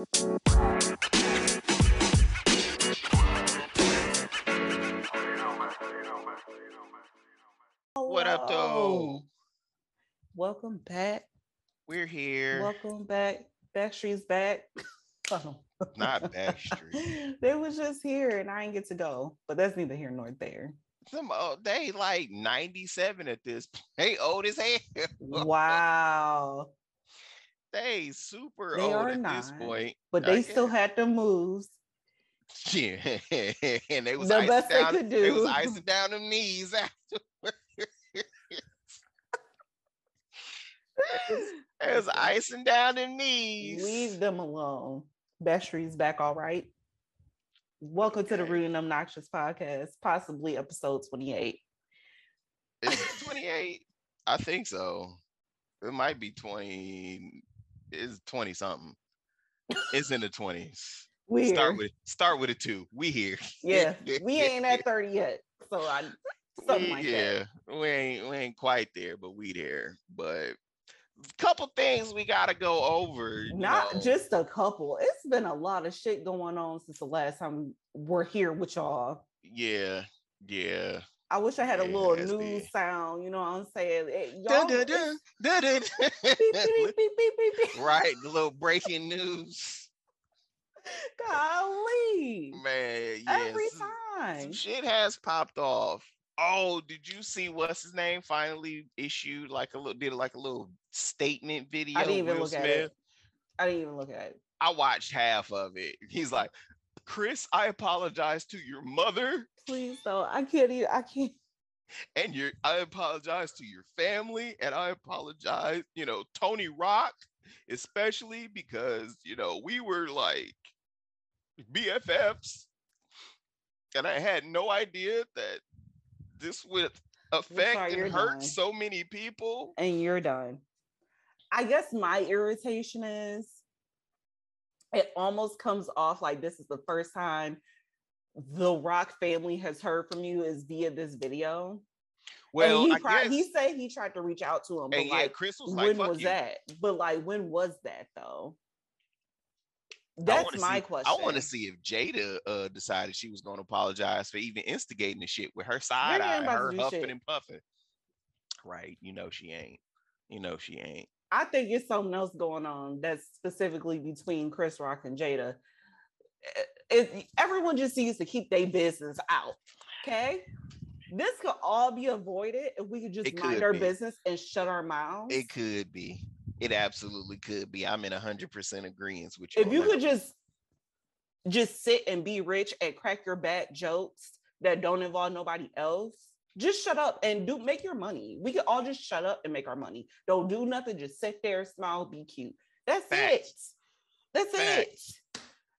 What up, though? Welcome back. We're here. Welcome back. Backstreet's back. Oh. Not Backstreet. they was just here and I didn't get to go, but that's neither here nor there. Some old, uh, they like 97 at this. They old as hell. Wow. They super They old at this point. But they still had the moves. Yeah. and they was The icing best they down, could They was icing down them knees after. They was icing down them knees. Leave them alone. Backstreet's back all right. Welcome to the Okay. Rude and Obnoxious podcast, possibly episode 28. Is it 28? I think so. It might be 20. It's 20 something. It's in the 20s. Weird. Start with start with a two. We here. yeah, we ain't at 30 yet. So I something We- like yeah, we ain't we ain't quite there, but we there. But couple things we gotta go over. Not know. just a couple. It's been a lot of shit going on since the last time we're here with y'all. yeah, yeah. I wish I had a little that's news sound, you know what I'm saying? Eh, it- y'all, dun, dun, dun, dun. beep, beep, beep, beep, beep, beep. right, the little breaking news. Golly. Man, yeah. Every time. Some shit has popped off. Oh, did you see what's his name finally issued like a little did like a little statement video? I didn't even Will look at Smith? it. I didn't even look at it. I watched half of it. He's like, Chris, I apologize to your mother Please don't. I can't even I can't and your I apologize to your family and I apologize, you know, Tony Rock, especially because, you know, we were like BFFs and I had no idea that this would affect sorry, and hurt done. so many people. and you're done. I guess my irritation is it almost comes off like this is the first time the Rock family has heard from you is via this video. Well, and he guess, he said he tried to reach out to him, but and yeah, like Chris was when "Fuck was you." that? But like when was that though? That's my see, question. I want to see if Jada uh, decided she was going to apologize for even instigating the shit with her side eye, her huffing shit. and puffing. Right, you know she ain't. You know she ain't. I think it's something else going on that's specifically between Chris Rock and Jada. It- everyone just needs to keep their business out. Okay. This could all be avoided if we could just mind our be. business and shut our mouths. It could be. It absolutely could be. I'm in hundred percent agreement with you. if you that. could just just sit and be rich and crack your back jokes that don't involve nobody else, just shut up and do make your money. We could all just shut up and make our money. Don't do nothing. Just sit there, smile, be cute. That's it. That's Facts. it.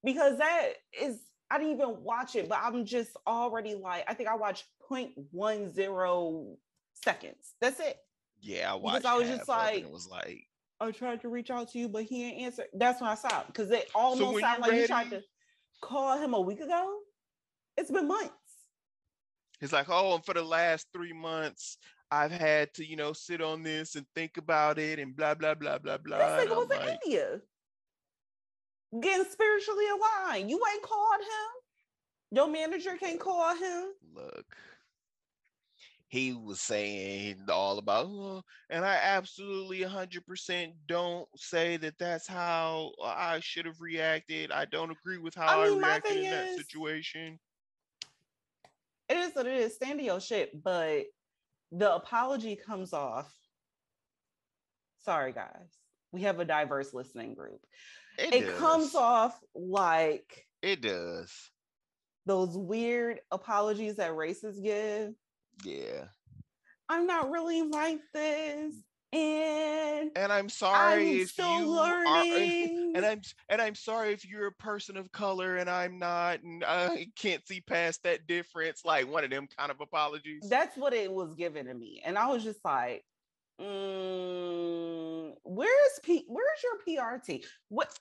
Because that is, I didn't even watch it, but I'm just already like, I think I watched 0.10 seconds. That's it. yeah, I because watched. I was just of it and like- it was like, I tried to reach out to you, but he didn't answer. That's when I stopped because it almost when sounded like you tried to call him a week ago. It's been months. it's like, oh, and for the last three months, I've had to, you know, sit on this and think about it and blah blah blah blah blah. This nigga was I'm in like, India getting spiritually aligned. You ain't called him. Your manager can't call him. look he was saying all about "Oh, and i absolutely 100% don't say that that's how i should have reacted i don't agree with how i, I mean, my reacted in that is- situation It is what it is. Stand to your shit, but the apology comes off. Sorry, guys. We have a diverse listening group. It, It comes off like it does those weird apologies that racists give. yeah I'm not really like this. And and i'm sorry I'm if still you learning. are and i'm and i'm sorry if you're a person of color and i'm not and i can't see past that difference like one of them kind of apologies That's what it was given to me. And I was just like, mm, where's P where's your PRT? What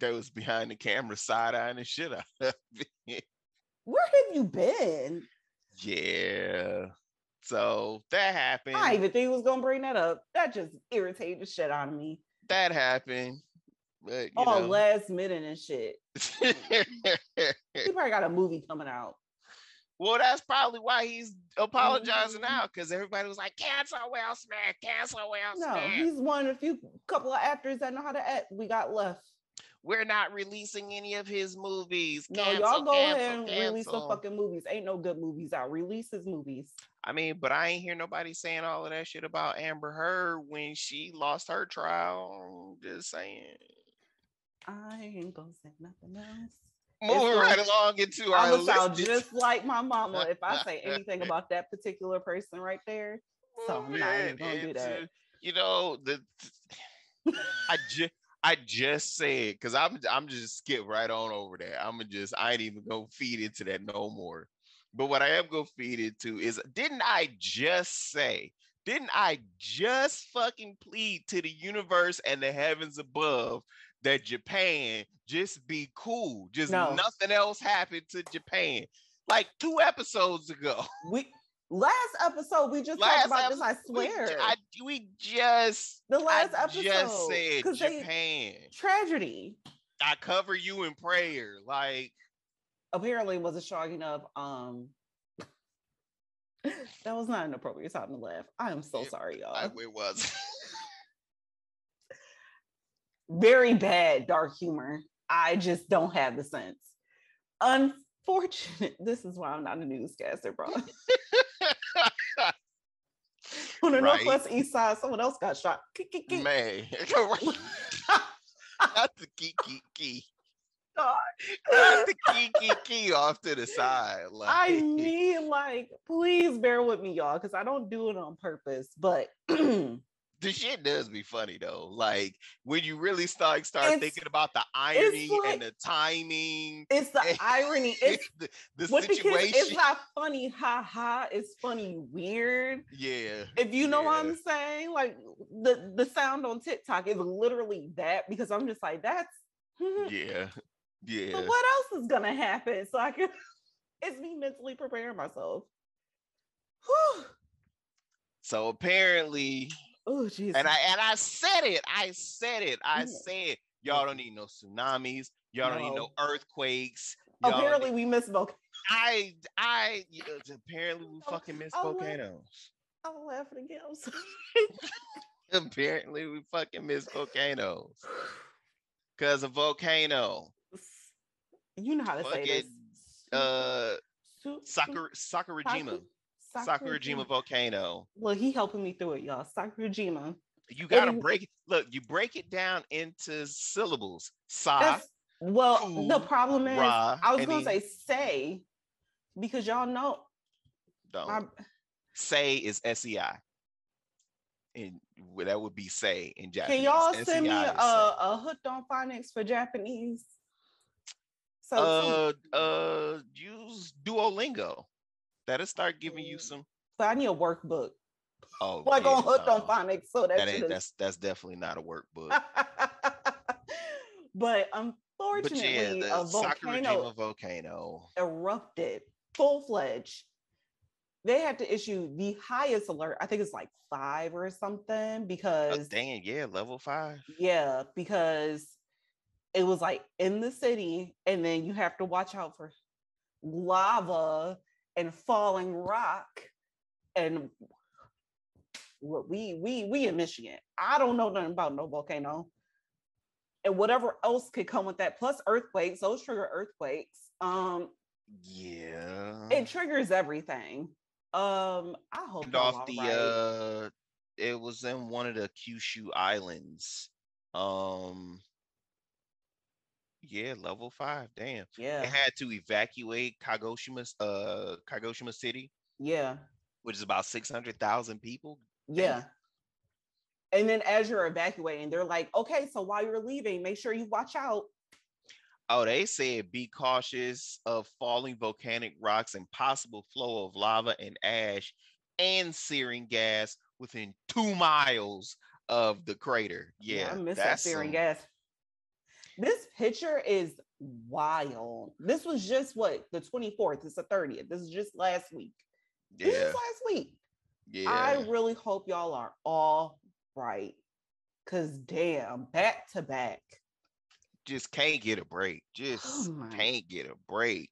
that was behind the camera side-eyeing the shit out of it. where have you been? Yeah. So that happened. I even think he was gonna bring that up. That just irritated the shit out of me. That happened. But you All know. last minute and shit. He probably got a movie coming out. Well, that's probably why he's apologizing Mhm. now because everybody was like, cancel Will Smith, cancel Will No, he's one of a few couple of actors that know how to act we got left. We're not releasing any of his movies. No, Cancel, y'all go cancel, ahead and release the fucking movies. Ain't no good movies out. Release his movies. I mean, but I ain't hear nobody saying all of that shit about Amber Heard when she lost her trial. I'm just saying. I ain't gonna say nothing else. Moving gonna- right along into our I'm gonna sound just like my mama if I say anything about that particular person right there. So I'm not even gonna do that. You know the. I just. I just said because I'm I'm just skip right on over that. I'm gonna just I ain't even gonna feed into that no more. But what I am gonna feed into is didn't I just say, didn't I just fucking plead to the universe and the heavens above that Japan just be cool? Just No. nothing else happened to Japan. Like two episodes ago. We last episode we just Last talked about this. I episode, we swear. I, we just the last I episode. just said 'cause they- Japan. tragedy. I cover you in prayer. Like Apparently was a strong enough. Um that was not an appropriate time to laugh. I am so It- sorry, y'all. I, it was. Very bad dark humor. I just don't have the sense. Unfortunate. This is why I'm not a newscaster, bro. On the Right. Northwest East Side, someone else got shot. Man. The key key key. The key key key off to the side. Like I mean, like, please bear with me, y'all, because I don't do it on purpose. But the shit does be funny though. Like when you really start start It's- thinking about the irony like- and the timing, it's the irony. It's the, the situation. kids, it's not funny, ha ha. It's funny, weird. yeah. If you know what I'm saying, like the the sound on TikTok is literally that because I'm just like, that's Yeah. Yeah. So what else is gonna happen? So I can it's me mentally preparing myself. Whew. So apparently, Oh jeez. and I and I said it. I said it. I Yeah. said y'all don't need no tsunamis. Y'all don't need no No. earthquakes. y'all apparently need- we missed volcano. I I apparently we fucking miss well. volcanoes. I'm laughing again. I'm sorry. Apparently we fucking miss volcanoes. Cause a volcano. you know how to say this. Uh Su- su- Sakura Sakurajima. Sakurajima volcano. Look, he helping me through it, y'all. Sakurajima. You gotta break it. Look, you break it down into syllables. Sa, well, the problem is Ra, I was gonna then- say say because y'all know don't. my, say is S-E-I. And that would be say in Japanese. Can y'all send me a, a hooked on phonics for Japanese? So, uh uh use Duolingo. That'll start giving you Mm. some so I need a workbook. oh Like yeah, on hooked on phonics. So that, that ain't that's that's definitely not a workbook. but but yeah, unfortunately, a volcano volcano. erupted full fledged. They had to issue the highest alert. I think it's like five or something because Oh, because dang, yeah, level five. Yeah, because it was like in the city, and then you have to watch out for lava and falling rock. And we we we in Michigan. I don't know nothing about no volcano. And whatever else could come with that, plus earthquakes, those trigger earthquakes. Um, Yeah. it triggers everything. Um, I hope and off the alright. uh it was in one of the Kyushu islands. Um yeah, level five. Damn. yeah, They had to evacuate Kagoshima uh Kagoshima City, yeah. which is about 600,000 people. Yeah. And then as you're evacuating, they're like, okay, so while you're leaving, make sure you watch out. Oh, they said be cautious of falling volcanic rocks and possible flow of lava and ash and searing gas within two miles of the crater. Yeah, I miss that searing some- gas. This picture is wild. This was just what the 24th. It's the 30th. This is just last week. Yeah. This is last week. yeah. I really hope y'all are all right. Cause damn, back to back. just can't get a break. Just Oh can't get a break.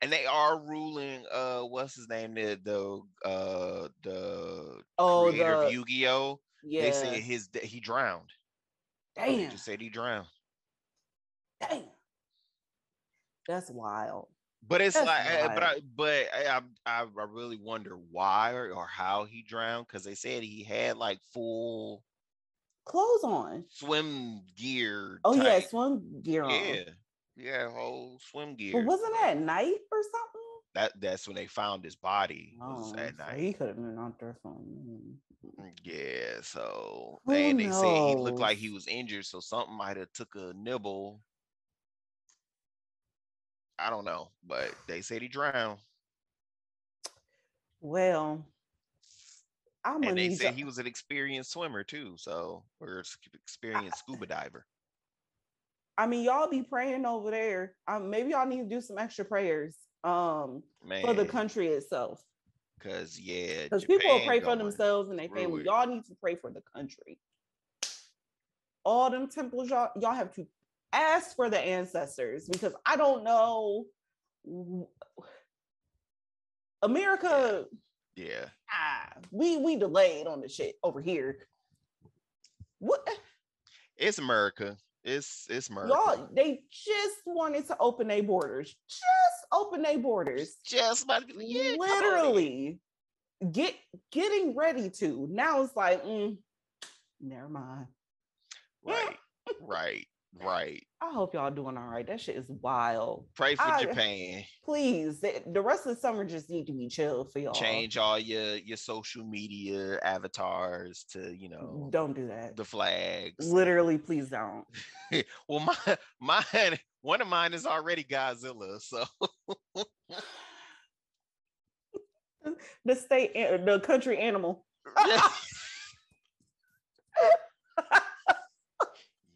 And they are ruling uh what's his name? The the uh the Oh, creator the of Yu-Gi-Oh! yeah. They said his he drowned. They Damn, just said he drowned. Damn. That's wild. But it's That's like, uh, but I, but I, I, I really wonder why or, or how he drowned because they said he had like full Clothes on. swim gear. Oh yeah, swim gear on. yeah, yeah, whole swim gear. But wasn't that at night or something? that that's when they found his body Oh, at so night. he could have been out there something. Yeah, so and they said he looked like he was injured, so something might have took a nibble. I don't know, but they said he drowned, Well, I'm gonna and they said he was an experienced swimmer too, so or experienced scuba diver. I mean, y'all be praying over there. Um, maybe y'all need to do some extra prayers um for the country itself. because yeah, Because people will pray for themselves and their family. Y'all need to pray for the country. All them temples, y'all, y'all have to ask for the ancestors because I don't know. America, Yeah, ah, we we delayed on the shit over here. What it's America. It's it's America. y'all? They just wanted to open their borders. Just open their borders. just about to yeah, come on in. literally get getting ready to now it's like mm, never mind right, right, right. i hope y'all doing all right. That shit is wild. Pray for I- Japan. please the, the rest of the summer just need to be chill for y'all. Change all your your social media avatars to you know don't do that. the flags. literally please don't. Well, my mine one of mine is already Godzilla, so. The state eh, the country animal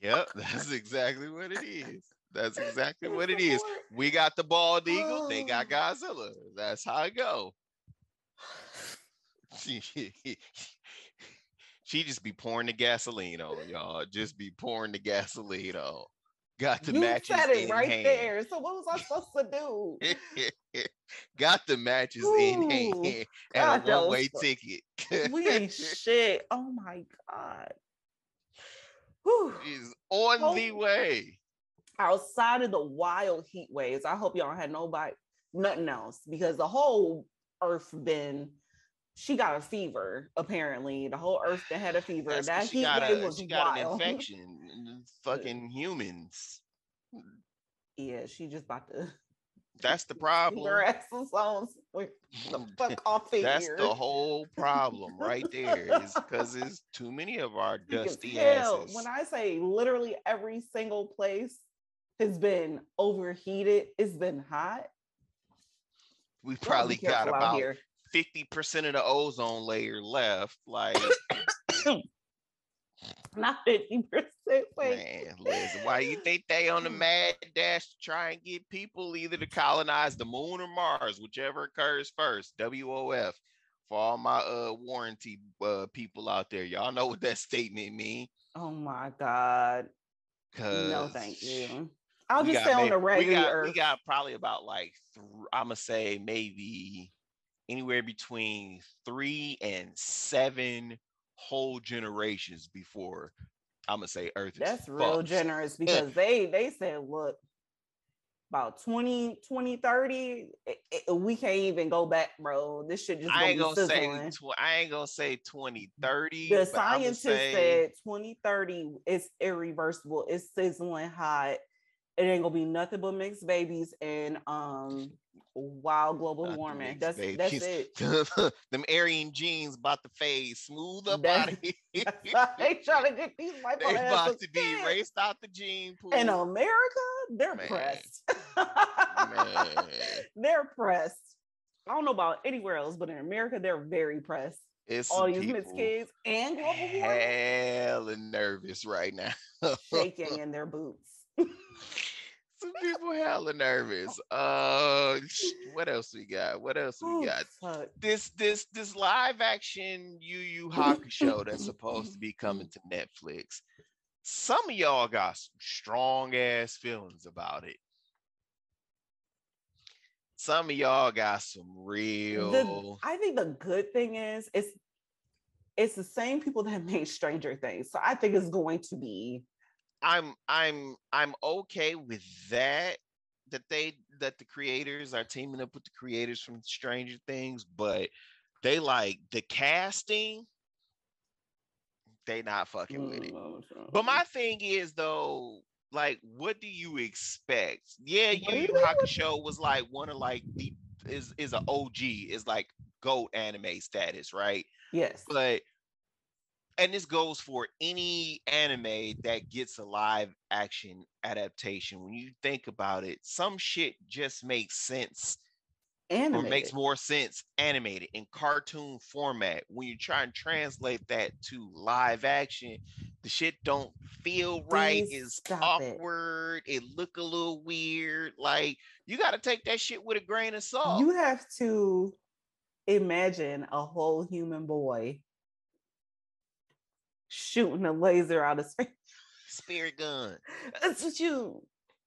yep, that's exactly what it is. That's exactly what it is. We got the bald eagle, they got oh. Godzilla. That's how it go. she just be pouring the gasoline on y'all. Just be pouring the gasoline on. Got the you matches said it in right hand. there so what was i supposed to do Got the matches in hand and God, a one way ticket. we ain't shit oh my god Whew. is on the way. outside of the wild heat waves, I hope y'all had nobody, nothing else, because the whole earth been, she got a fever. Apparently, the whole earth that had a fever. That's that she heat got, wave a, was she got an wild. infection. Fucking humans. yeah, she just about to That's the problem. her asses on the fuck off of That's here. the whole problem right there. Is because there's too many of our dusty hell, asses. When I say literally every single place has been overheated, it's been hot. we probably got about fifty percent of the ozone layer left. Like, Not 50%. Wait. man, listen, why you think they on the mad dash to try and get people either to colonize the moon or Mars, whichever occurs first? WOF. For all my uh warranty uh people out there, y'all know what that statement mean. Oh my God. No, thank you. I'll just stay on the we regular got, earth. We got probably about like th- I'm gonna say maybe anywhere between three and seven whole generations before I'm gonna say Earth is That's real fucked. generous because they they said, look, about 20, 20, 30, it- it- we can't even go back, bro. This shit just I ain't gonna say sizzling. tw- I ain't gonna say 2030. the scientists say- said 2030 is irreversible. It's sizzling hot. It ain't gonna be nothing but mixed babies and um wild global warming. That's that's babies. it. Them Aryan genes about to fade smooth up That's- out of they trying to get these white they about to be raced out the gene pool. In America, they're Man. pressed. Man. they're pressed. I don't know about anywhere else, but in America, they're very pressed. It's All these mixed kids and global warming hella nervous right now. shaking in their boots. Some people hella nervous. Uh, what else we got? What else we got? fuck. This this this live action Yu Yu Hakusho that's supposed to be coming to Netflix. some of y'all got some strong ass feelings about it. Some of y'all got some real. The, I think the good thing is it's it's the same people that made Stranger Things, so I think it's going to be. I'm I'm I'm okay with that. That they that the creators are teaming up with the creators from Stranger Things, but they like the casting they not fucking with it. Mm, but my thing is though, like, what do you expect? Yeah, Yu Yu Hakusho was like one of like the is is an OG, is like GOAT anime status, right? Yes. But and this goes for any anime that gets a live action adaptation. When you think about it, some shit just makes sense animated. or makes more sense animated in cartoon format. When you try and translate that to live action, the shit don't feel right. Please it's awkward. It. it look a little weird. Like you got to take that shit with a grain of salt. You have to imagine a whole human boy shooting a laser out of space. Spirit gun. That's what you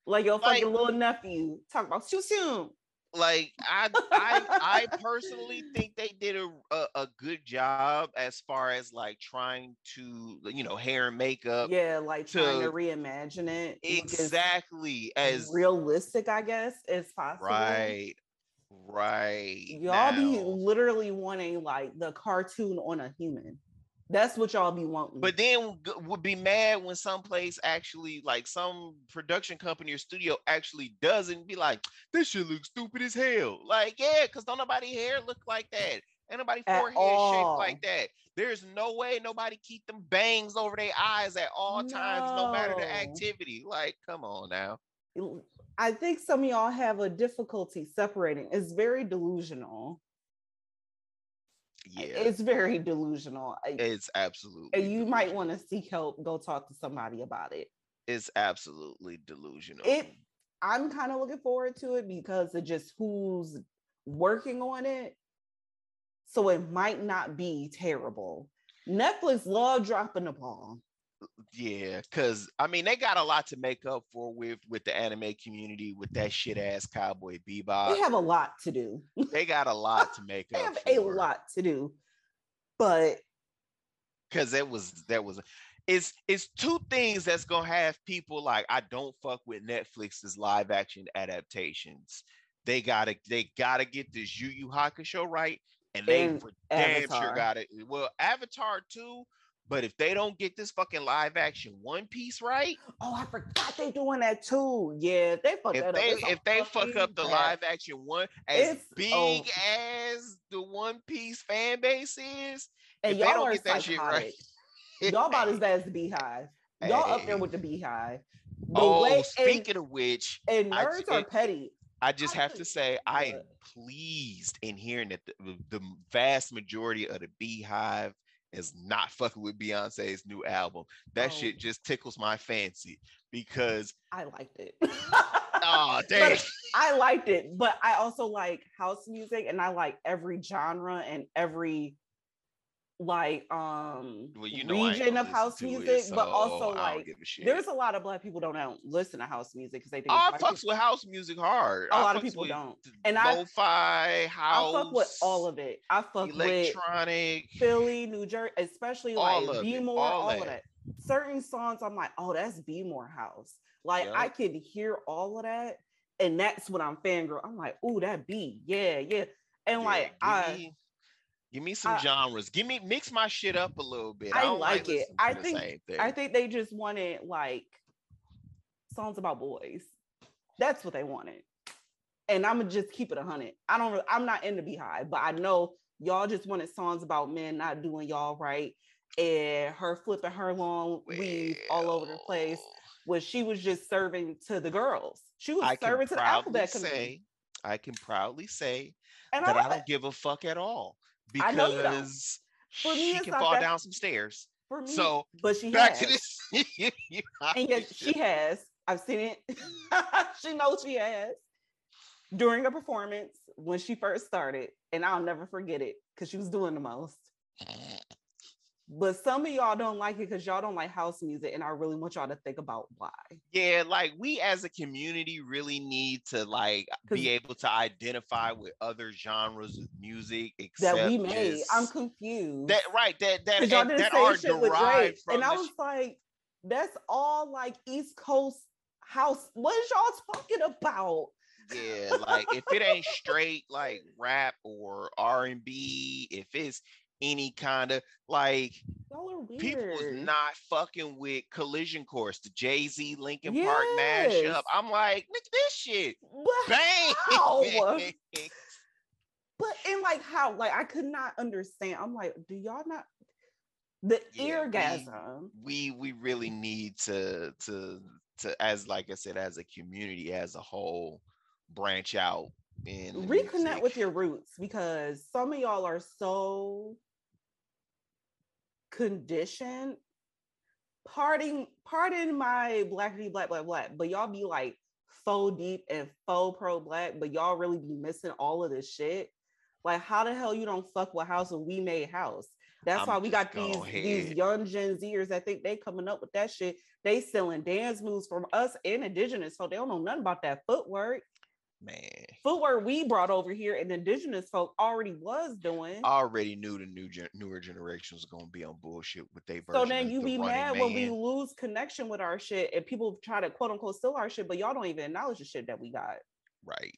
like your like, fucking little nephew talk about shoot shoot like I, I, I personally think they did a, a, a good job as far as like trying to, you know, hair and makeup. Yeah, like to, trying to reimagine it exactly as realistic, I guess, as possible. Right, right. Y'all now. be literally wanting like the cartoon on a human. That's what y'all be wanting. But then would be mad when some place actually, like some production company or studio actually doesn't be like, this should look stupid as hell. Like, yeah, because don't nobody hair look like that. Ain't nobody forehead shaped like that. There's no way nobody keep them bangs over their eyes at all no. times, no matter the activity. Like, come on now. I think some of y'all have a difficulty separating. It's very delusional yeah. It's very delusional it's absolutely and you delusional. might want to seek help go talk to somebody about it. It's absolutely delusional. It i'm kind of looking forward to it because of just who's working on it. So it might not be terrible. Netflix love dropping the ball yeah, because I mean they got a lot to make up for with with the anime community with that shit ass cowboy bebop. They have a lot to do. they got a lot to make they up. They have for. a lot to do, but because that was that was it's it's two things that's gonna have people like I don't fuck with Netflix's live action adaptations. They gotta they gotta get this Yu Yu Hakusho right, and they and for damn sure got it. Well, Avatar too but if they don't get this fucking live action One Piece right, oh, I forgot they doing that too. Yeah, they fuck if that they, up. if they fuck up the live action one, as it's, big oh. as the One Piece fan base is, and y'all don't get that shit right, y'all about as bad as the Beehive. Y'all hey. up there with the Beehive. The oh, way, speaking and, of which, and nerds I, are petty. I just have to say, I am pleased in hearing that the, the vast majority of the Beehive is not fucking with Beyonce's new album. That oh. shit just tickles my fancy because I liked it. oh, dang. I liked it, but I also like house music and I like every genre and every like um well, you know region of house music, it, so but also like a there's a lot of black people don't, don't listen to house music because they think I fucks with house music hard. A I lot of people don't. And I lo-fi house. I fuck with all of it. I fuck electronic with Philly, New Jersey, especially like B'more, all, all of that. Certain songs I'm like, oh, that's B'more house. Like yep. I can hear all of that. And that's what I'm fangirl. I'm like, oh, that beat. Yeah, yeah. And yeah, like I me, Give me some I, genres. Give me mix my shit up a little bit. I, I like, like, it. I think I think they just wanted like songs about boys. That's what they wanted. And I'm gonna just keep it a hundred. I don't. I'm not in the Beehive, but I know y'all just wanted songs about men not doing y'all right, and her flipping her long well, weave all over the place. Was she was just serving to the girls? She was I serving to the alphabet say, community. I can proudly say and that I, I don't give a fuck at all because for me, she can fall that, down some stairs. For me, so, but she back has. to this. and yes, she has. I've seen it. she knows she has during a performance when she first started, and I'll never forget it because she was doing the most. But some of y'all don't like it because y'all don't like house music, and I really want y'all to think about why. Yeah, like we as a community really need to like be able to identify with other genres of music That we made. I'm confused. that right that that, y'all didn't that say are shit derived Drake. from And I was like, that's all like East Coast house. What is y'all talking about? Yeah, like if it ain't straight like rap or R and B, if it's any kind of like Y'all are weird. people was not fucking with Collision Course, the Jay Z Linkin Park mashup. Yes. I'm like, look at this shit, But bang! how? But in like how, like I could not understand. I'm like, do y'all not the Yeah, we- eargasm? we we really need to to to as like I said, as a community as a whole, branch out and reconnect with your roots because some of y'all are so conditioned. Pardon, pardon my blackity black black black, but y'all be like faux deep and faux pro black, but y'all really be missing all of this shit. Like, how the hell you don't fuck with house and we made house? That's I'm why we got these go these young Gen Zers that think they coming up with that shit. They selling dance moves from us and indigenous, so they don't know nothing about that footwork man. footwork we brought over here and indigenous folk already was doing. I already knew the new gen- newer generation was gonna be on bullshit with their so then you the be mad when we lose connection with our shit and people try to quote unquote steal our shit, but y'all don't even acknowledge the shit that we got. right.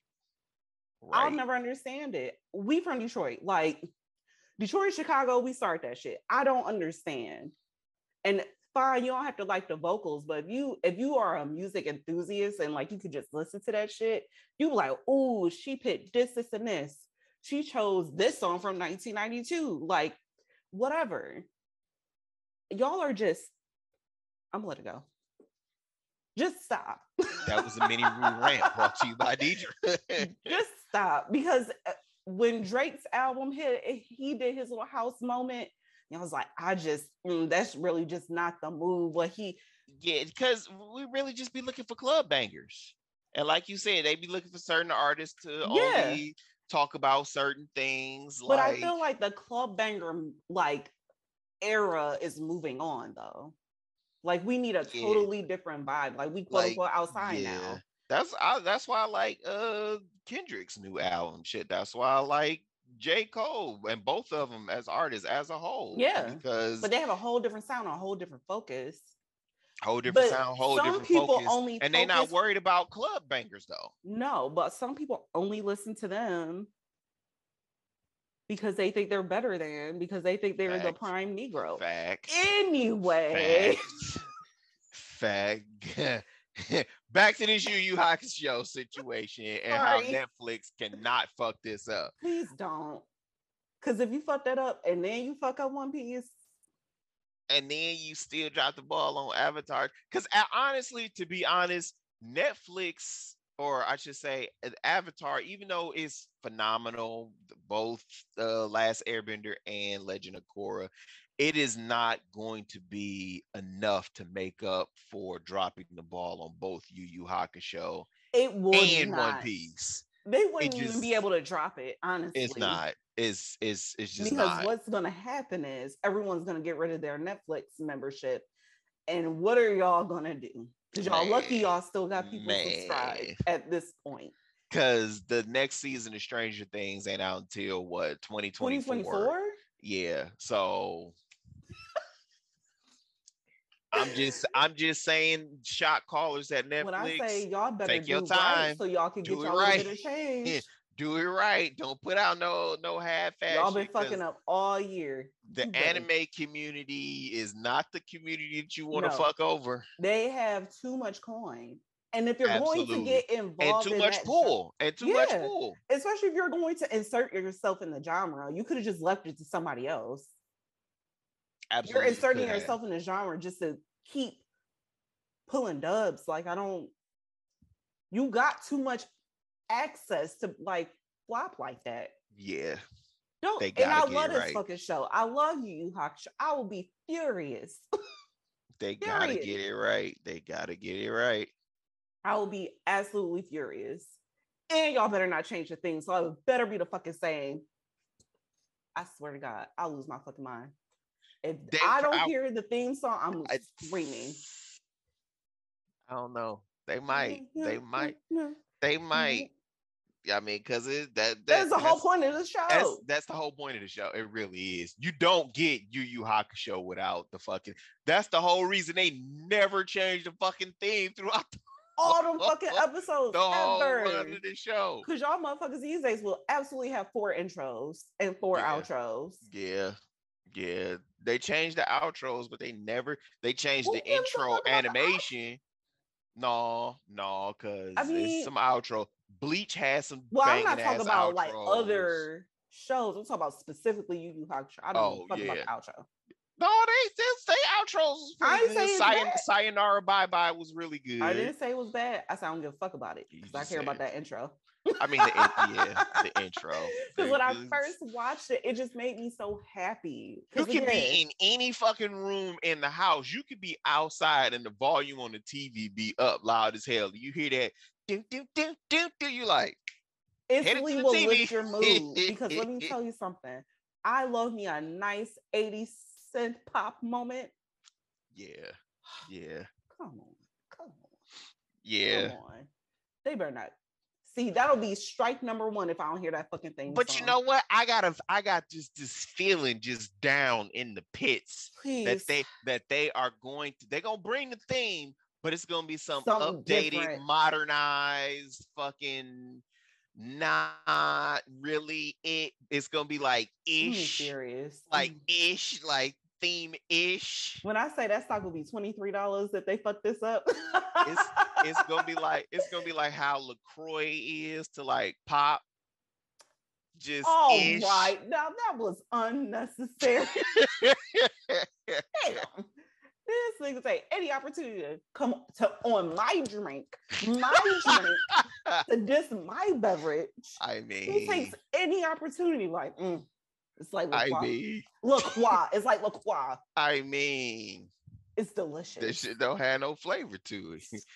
I'll never understand it. We from Detroit, like Detroit, Chicago, we start that shit. I don't understand. And fine, you don't have to like the vocals, but if you if you are a music enthusiast and like you could just listen to that shit, you be like, oh, she picked this, this, and this. She chose this song from 1992. Like, whatever. Y'all are just, I'm gonna let it go. Just stop. That was a mini rant brought to you by Deidre. just stop because uh, when Drake's album hit, he did his little house moment. And I was like, I just, mm, that's really just not the move. But he, yeah, because we really just be looking for club bangers. And like you said, they be looking for certain artists to Yeah. only talk about certain things. but like, I feel like the club banger like era is moving on though. Like we need a Yeah. totally different vibe. Like we quote Like, unquote outside now. That's I, that's why I like uh Kendrick's new album. Shit, that's why I like J. Cole and both of them as artists as a whole. Yeah, because But they have a whole different sound, a whole different focus. whole different but sound, whole some different people focus, only and they're not worried about club bangers though. No, but some people only listen to them because they think they're better than, because they think they're the prime Negro. Fact. Anyway, Fact. Fact. Back to this Yu Yu Hakusho situation and how Netflix cannot fuck this up. please don't. Because if you fuck that up and then you fuck up One Piece, and then you still drop the ball on Avatar. Because honestly, to be honest, Netflix, or I should say, Avatar, even though it's phenomenal, both uh, Last Airbender and Legend of Korra, it is not going to be enough to make up for dropping the ball on both Yu Yu Hakusho it would and not. One Piece. They wouldn't even be able to drop it, honestly. It's not. It's it's it's just because not. what's going to happen is everyone's going to get rid of their Netflix membership. And what are y'all going to do? Because y'all lucky y'all still got people subscribed at this point. Because the next season of Stranger Things ain't out until what 2024? 2024? Yeah. So I'm just I'm just saying shot callers at Netflix. When I say y'all better take do your right so y'all can do get it y'all bit right. of change. do it right. Don't put out no no half ass. Y'all been fucking up all year. The You better- anime community is not the community that you want to No. fuck over. They have too much coin. And if you're going to Absolutely. get And involved too in much genre- and too much pool, especially if you're going to insert yourself in the genre, you could have just left it to somebody else. Absolutely. you're inserting yourself in the genre just to keep pulling dubs. Like I don't. You got too much access to like flop like that. Yeah. Don't. And I love this right. fucking show. I love Yu Yu Hakusho. I will be furious. They gotta get it right. They gotta get it right. I will be absolutely furious. And y'all better not change the thing. So it better be the fucking same. I swear to God, I'll lose my fucking mind. If They- I don't I- hear the theme song, I'm I- screaming. I don't know. They might. They might. They mm-hmm. might. I mean, because it that, that That's the whole point of the show. That's that's the whole point of the show. It really is. You don't get Yu Yu Hakusho without the fucking. That's the whole reason they never changed the fucking theme throughout the, All them fucking episodes the whole ever. run of the show. Because y'all motherfuckers these days will absolutely have four intros and four Yeah. outros. Yeah, yeah. They changed the outros, but they never. They changed Who the intro about the animation. No, no, because I mean- some outro. Bleach has some. Well, I'm not talking about like other shows. I'm talking about specifically Yu Yu Hakusho. I don't Oh, fuck about the outro. No, they they say outros. I pretty ain't saying good. it's Sayan- bad. Sayonara Bye Bye was really good. I didn't say it was bad. I said I don't give a fuck about it because I care about said- that intro. I mean, the yeah, the intro. Because when I first watched it, it just made me so happy. you again, be in any fucking room in the house. You could be outside and the volume on the TV be up loud as hell. You hear that? Do do do do do. You like? it instantly the will TV. lift your mood. Because let me tell you something. I love me a nice 80 cent pop moment. Yeah, yeah, Come on. Come on. yeah. Come on. They better not. See, that'll be strike number one if I don't hear that fucking thing. But you know what? I got a, I got just this feeling just down in the pits please. that they that they are going to they're gonna bring the theme, but it's gonna be some Something updated, different. modernized, fucking not really it. It's gonna be like ish, serious? like ish, like theme ish. when I say that stock will be $23 that they fuck this up. It's gonna be like it's gonna be like how Lacroix is to like pop. Just All ish. right. Now that was unnecessary. Damn. This nigga say any opportunity to come to on my drink, my drink, to diss my beverage. I mean, He takes any opportunity, like mm, it's like I LaCroix. mean, LaCroix. It's like LaCroix. I mean. It's delicious. This shit don't have no flavor to it.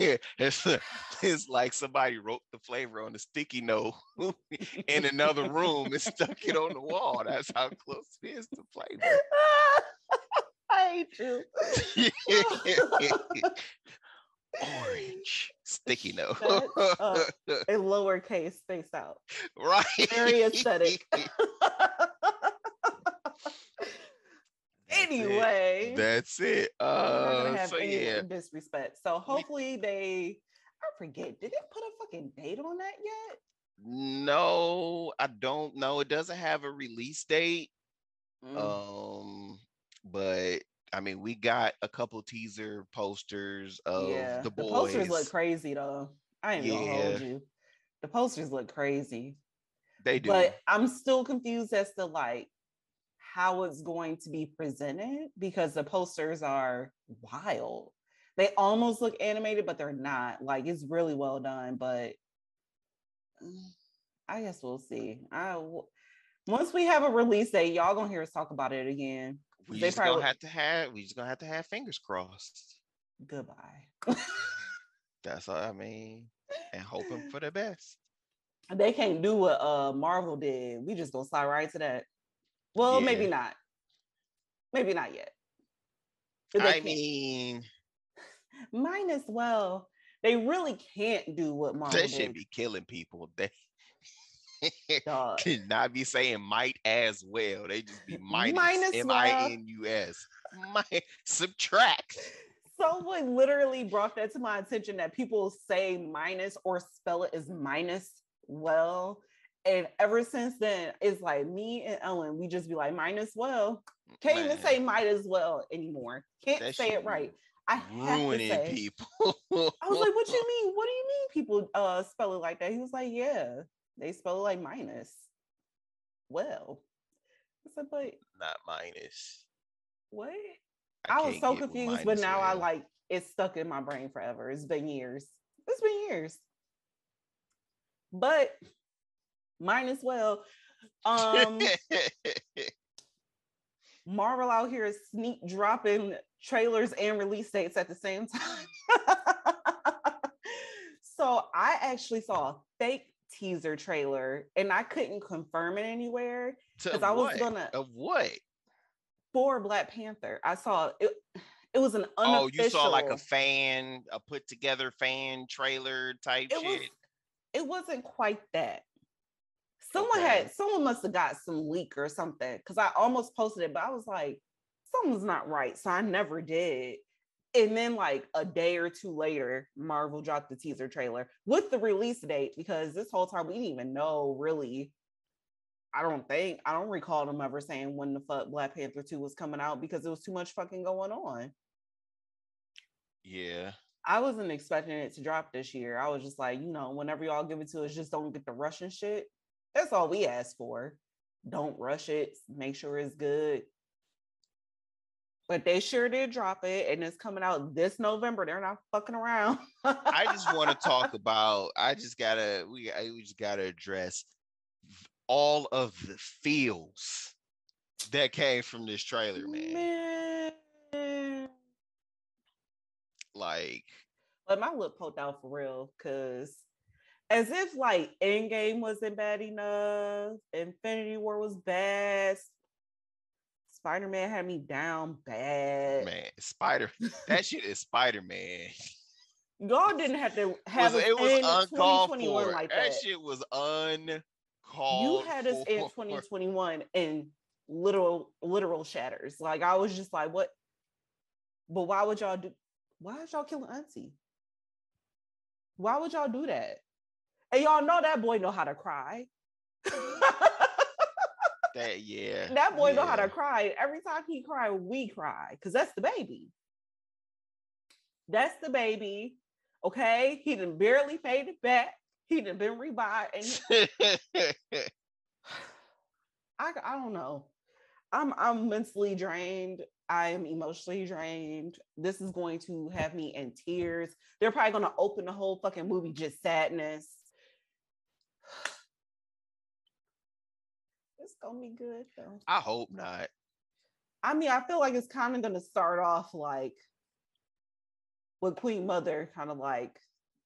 Yeah, it's, uh, it's like somebody wrote the flavor on a sticky note in another room and stuck it on the wall. That's how close it is to flavor. I hate you. Orange sticky note. Up. A lowercase space out. right. Very aesthetic. That's it. anyway, That's it. Uh, have so yeah, disrespect. So hopefully they. I forget. Did they put a fucking date on that yet? no, I don't know. It doesn't have a release date. Mm. Um, but I mean, we got a couple teaser posters of yeah, the boys. posters look crazy though. I ain't gonna hold you. The posters look crazy, They do. but I'm still confused as to like how it's going to be presented because the posters are wild. They almost look animated, but they're not. Like it's really well done, but mm, I guess we'll see. I once we have a release date, y'all gonna hear us talk about it again. We they just gonna have to have. We just gonna have to have fingers crossed. Goodbye. That's all I mean, and hoping for the best. they can't do what uh Marvel did. We just gonna slide right to that. Well, maybe not. Maybe not yet. I mean, might as well. They really can't do what Marvel they should did. be killing people. They dog. should not be saying might as well. They just be minus Minus M well. I N U S. Mi- Subtract. Someone literally brought that to my attention that people say minus or spell it as minus well. And ever since then, it's like me and Ellen, we just be like minus well. Can't even say might as well anymore. Can't that say it right. I have to say. people. I was like, what do you mean? What do you mean people uh spell it like that? He was like, yeah, they spell it like minus. Well, I said, but not minus. what? I, was so confused, but now I like it's stuck in my brain forever. It's been years. It's been years. But mine as well. Um Marvel out here is sneak dropping trailers and release dates at the same time. so I actually saw a fake teaser trailer and I couldn't confirm it anywhere. because I was what? gonna- of what? for Black Panther. I saw it. It was an unofficial. Oh, you saw like a fan, a put together fan trailer type it shit. was. It wasn't quite that. Someone Okay. had. Someone must have got some leak or something because I almost posted it, but I was like, something's not right, so I never did. And then, like a day or two later, Marvel dropped the teaser trailer with the release date because this whole time we didn't even know really. I don't think I don't recall them ever saying when the fuck Black Panther 2 was coming out because there was too much fucking going on. yeah. I wasn't expecting it to drop this year. I was just like, you know, whenever y'all give it to us, just don't get the Russian shit. That's all we ask for. Don't rush it. Make sure it's good. But they sure did drop it, and it's coming out this November. They're not fucking around. I just want to talk about. I just gotta. We. I, we just gotta address all of the feels that came from this trailer, man. Man. Like, But my lip poked out for real, cause as if like Endgame wasn't bad enough, Infinity War was bad. Spider Man had me down bad. man, Spider. that shit is Spider Man. Y'all didn't have to have it was in uncalled 2021 for. like that. that. shit was uncalled. You had us in 2021 in literal literal shatters. Like I was just like, what? But why would y'all do? Why is y'all killing Auntie? Why would y'all do that? And y'all know that boy know how to cry. That yeah. that boy know how to cry. Every time he cry, we cry because that's the baby. That's the baby. Okay, he done barely paid it back. He done been rebought, and I I don't know. I'm I'm mentally drained. I am emotionally drained. This is going to have me in tears. They're probably going to open the whole fucking movie just sadness. It's gonna be good though. I hope not. I mean, I feel like it's kind of to start off like with Queen Mother, kind of like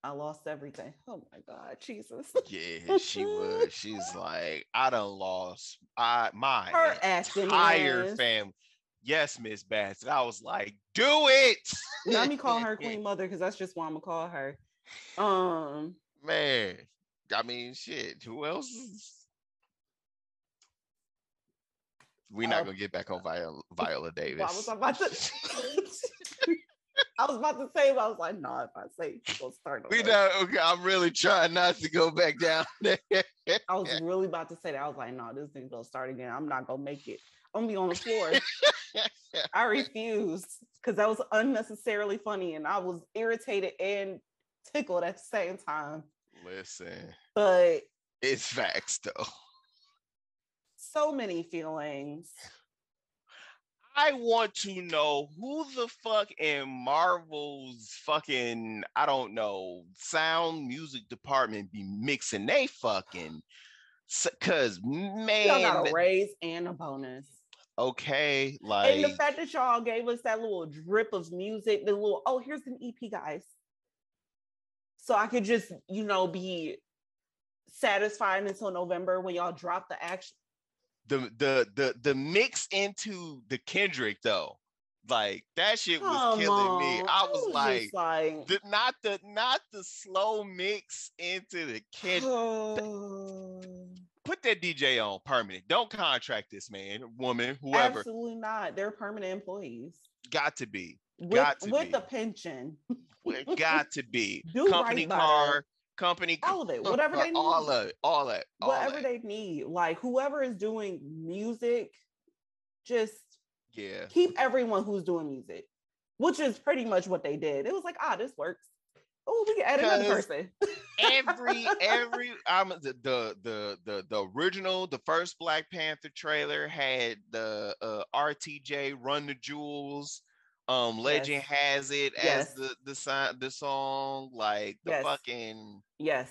I lost everything. Oh my God, Jesus! Yeah, she would. She's like, I done lost I my Her entire family. Yes, Miss Bass. I was like, do it. Let me call her Queen Mother because that's just what I'm gonna call her. Um, Man, I mean, shit. Who else? Is... We're not gonna get back on Viola, Viola Davis. Well, I was about to. I was about to say, but I was like, no, if I say gonna start. we over." not. Okay, I'm really trying not to go back down there. I was really about to say that. I was like, no, this thing's gonna start again. I'm not gonna make it. I'm gonna be on the floor. I refused because that was unnecessarily funny, and I was irritated and tickled at the same time. Listen, But it's facts though. So many feelings. I want to know who the fuck in Marvel's fucking I don't know sound music department be mixing they fucking cause Y'all man got a raise and a bonus. okay like and the fact that y'all gave us that little drip of music, the little, oh, here's an EP, guys. So I could just, you know, be satisfied until November when y'all drop the action. The the the the mix into the Kendrick though like that shit was Come killing me. I was just like like, the, not the not the slow mix into the Kendrick. oh, Put that DJ on permanent. Don't contract this man, woman, whoever. absolutely not. They're permanent employees Got to be. with, Got to with be. the pension. Got to be. Do company right car, company All of it, whatever they need. all of it, all of it, Whatever it. they need. Like whoever is doing music, just Yeah. keep everyone who's doing music, which is pretty much what they did. It was like, ah, this works. Oh, we can add another person. every every I'm the, the the the the original the first Black Panther trailer had the uh RTJ Run the Jewels um Legend Yes. has it Yes. as the the sign the song like the Yes. fucking yes.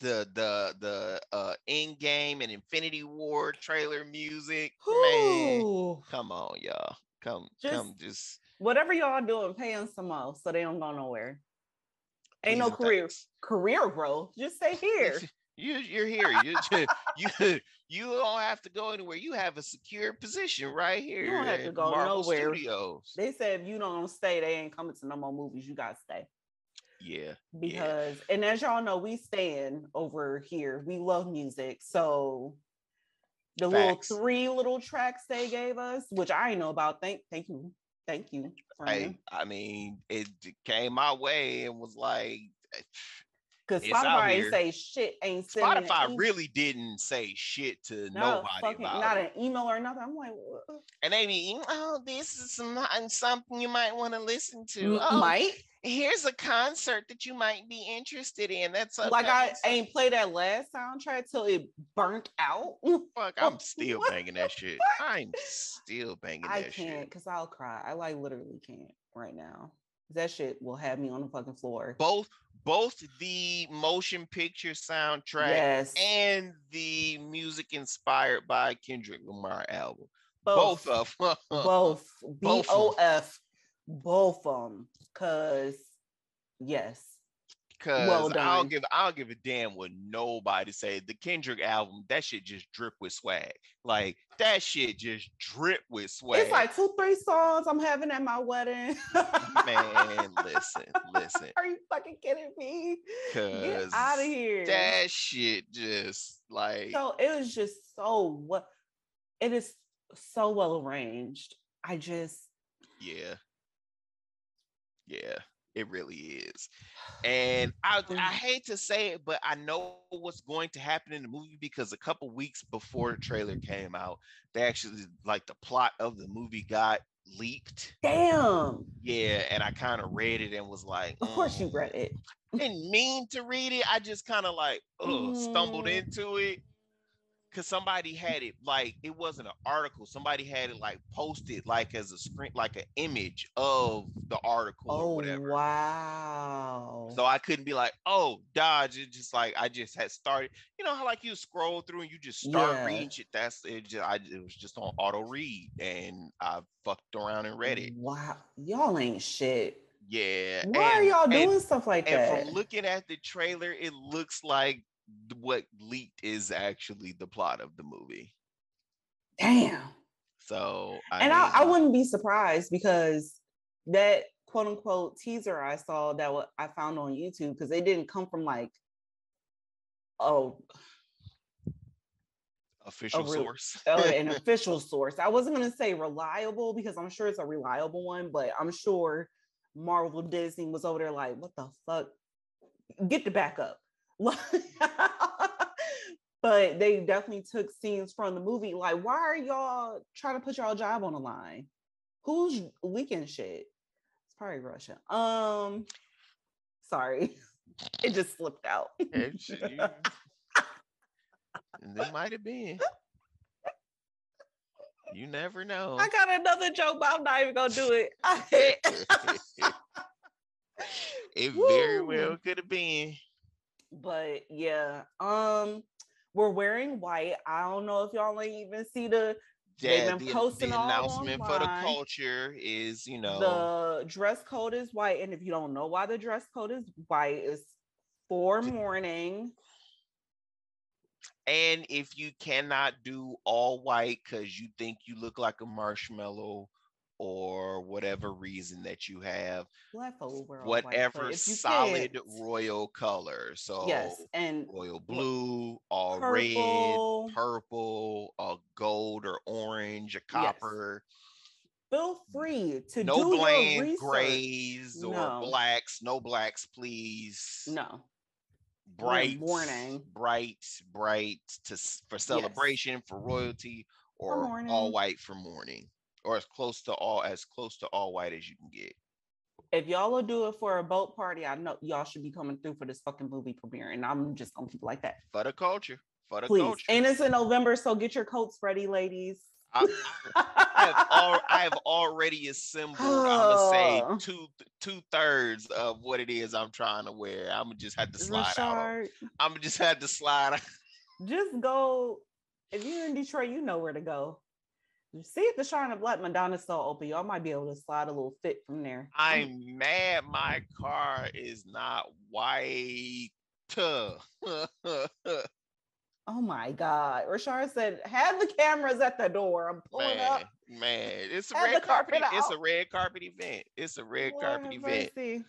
the the the uh Endgame and Infinity War trailer music man come on y'all come Just- come just Whatever y'all doing, pay them some more so they don't go nowhere. Ain't no career thanks. career growth. Just stay here. You you're here. You just you you don't have to go anywhere. You have a secure position right here. You don't have to go Marvel nowhere. Studios. They said if you don't stay, they ain't coming to no more movies. You gotta stay. Yeah. because and as y'all know we stand over here we love music so the little three little tracks they gave us which i know about thank thank you thank you friend. I I mean, it came my way and was like eh, because spotify ain't say shit ain't Spotify really didn't say shit to not a nobody fucking- not it. an email or nothing i'm like what? And they be, oh, this is something you might want to listen to. Oh, might here's a concert that you might be interested in. That's like i ain't play that last soundtrack till it burnt out fuck. I'm still banging that shit. I'm still banging i that can't shit. because i'll cry i like literally can't right now that shit will have me on the fucking floor Both both the motion picture soundtrack yes and the music inspired by Kendrick Lamar album. both Both, of both B Both of 'em. O F, both of them. Cause yes, Cause Well I don't give I don't give a damn what nobody say. The Kendrick album, that shit just drip with swag. Like that shit just drip with swag. it's like two, three songs I'm having at my wedding. man, listen, listen, Are you fucking kidding me? Get cause out of here. that shit just like So it was just so what it is so well arranged. I just yeah, yeah, it really is. And I I hate to say it, but I know what's going to happen in the movie because a couple weeks before the trailer came out, they actually like the plot of the movie got leaked. damn. Yeah, and I kind of read it and was like, Of course you "Mm." read it. I didn't mean to read it. I just kind of like ugh, stumbled Mm. into it because somebody had it like it wasn't an article. Somebody had it like posted like as a screen, like an image of the article or Oh whatever. wow. So I couldn't be like, oh, dodge. It just like I just had started. You know how like you scroll through and you just start Yeah. reading shit. That's it. Just, I, it was just on auto read, and I fucked around and read it. Wow. Y'all ain't shit. Yeah. Why are y'all and- doing stuff like that? and from looking at the trailer, it looks like what leaked is actually the plot of the movie. Damn. So, I and I, I wouldn't be surprised because that quote unquote teaser I saw that I found on YouTube because it didn't come from like oh, official real- source. uh, an official source. I wasn't gonna say reliable because I'm sure it's a reliable one, but I'm sure Marvel Disney was over there like, what the fuck? Get the backup. but they definitely took scenes from the movie. Like, why are y'all trying to put y'all job on the line? Who's leaking shit? It's probably Russia. Um, sorry, it just slipped out. And shit, you- and it might have been. You never know. I got another joke, but I'm not even gonna do it. it very Woo. well could have been. But yeah, um, we're wearing white. I don't know if y'all ain't even see the They've Yeah, been the, posting the all announcement for the culture is, you know, the dress code is white, and if you don't know why the dress code is white, it's for mourning. And if you cannot do all white because you think you look like a marshmallow or whatever reason that you have, Black folk wear all white, whatever solid can't- royal color. So yes, and royal blue, all purple. red, purple, a gold or orange, a copper. feel free to No do bland grays or No. blacks. No blacks, please. No, bright morning. bright bright to for celebration for royalty or all white for mourning or as close to all as close to all white as you can get if y'all will do it for a boat party, I know y'all should be coming through for this fucking movie premiere, and I'm just gonna keep it like that. for the culture for the Please. culture And it's in November, so get your coats ready, ladies. I, I have I have already assembled i'm gonna say two two thirds of what it is i'm trying to wear i'm gonna just have to slide out i'm gonna just have to slide out. just go. If you're in Detroit, you know where to go. See if the Shrine of Black Madonna still open. Y'all might be able to slide a little fit from there. i'm mad my car is not white. Oh my God. Rashard said, have the cameras at the door. I'm pulling man, up. man, it's a Have red carpet. carpet It's a red carpet event. It's a red Lord carpet event. mercy.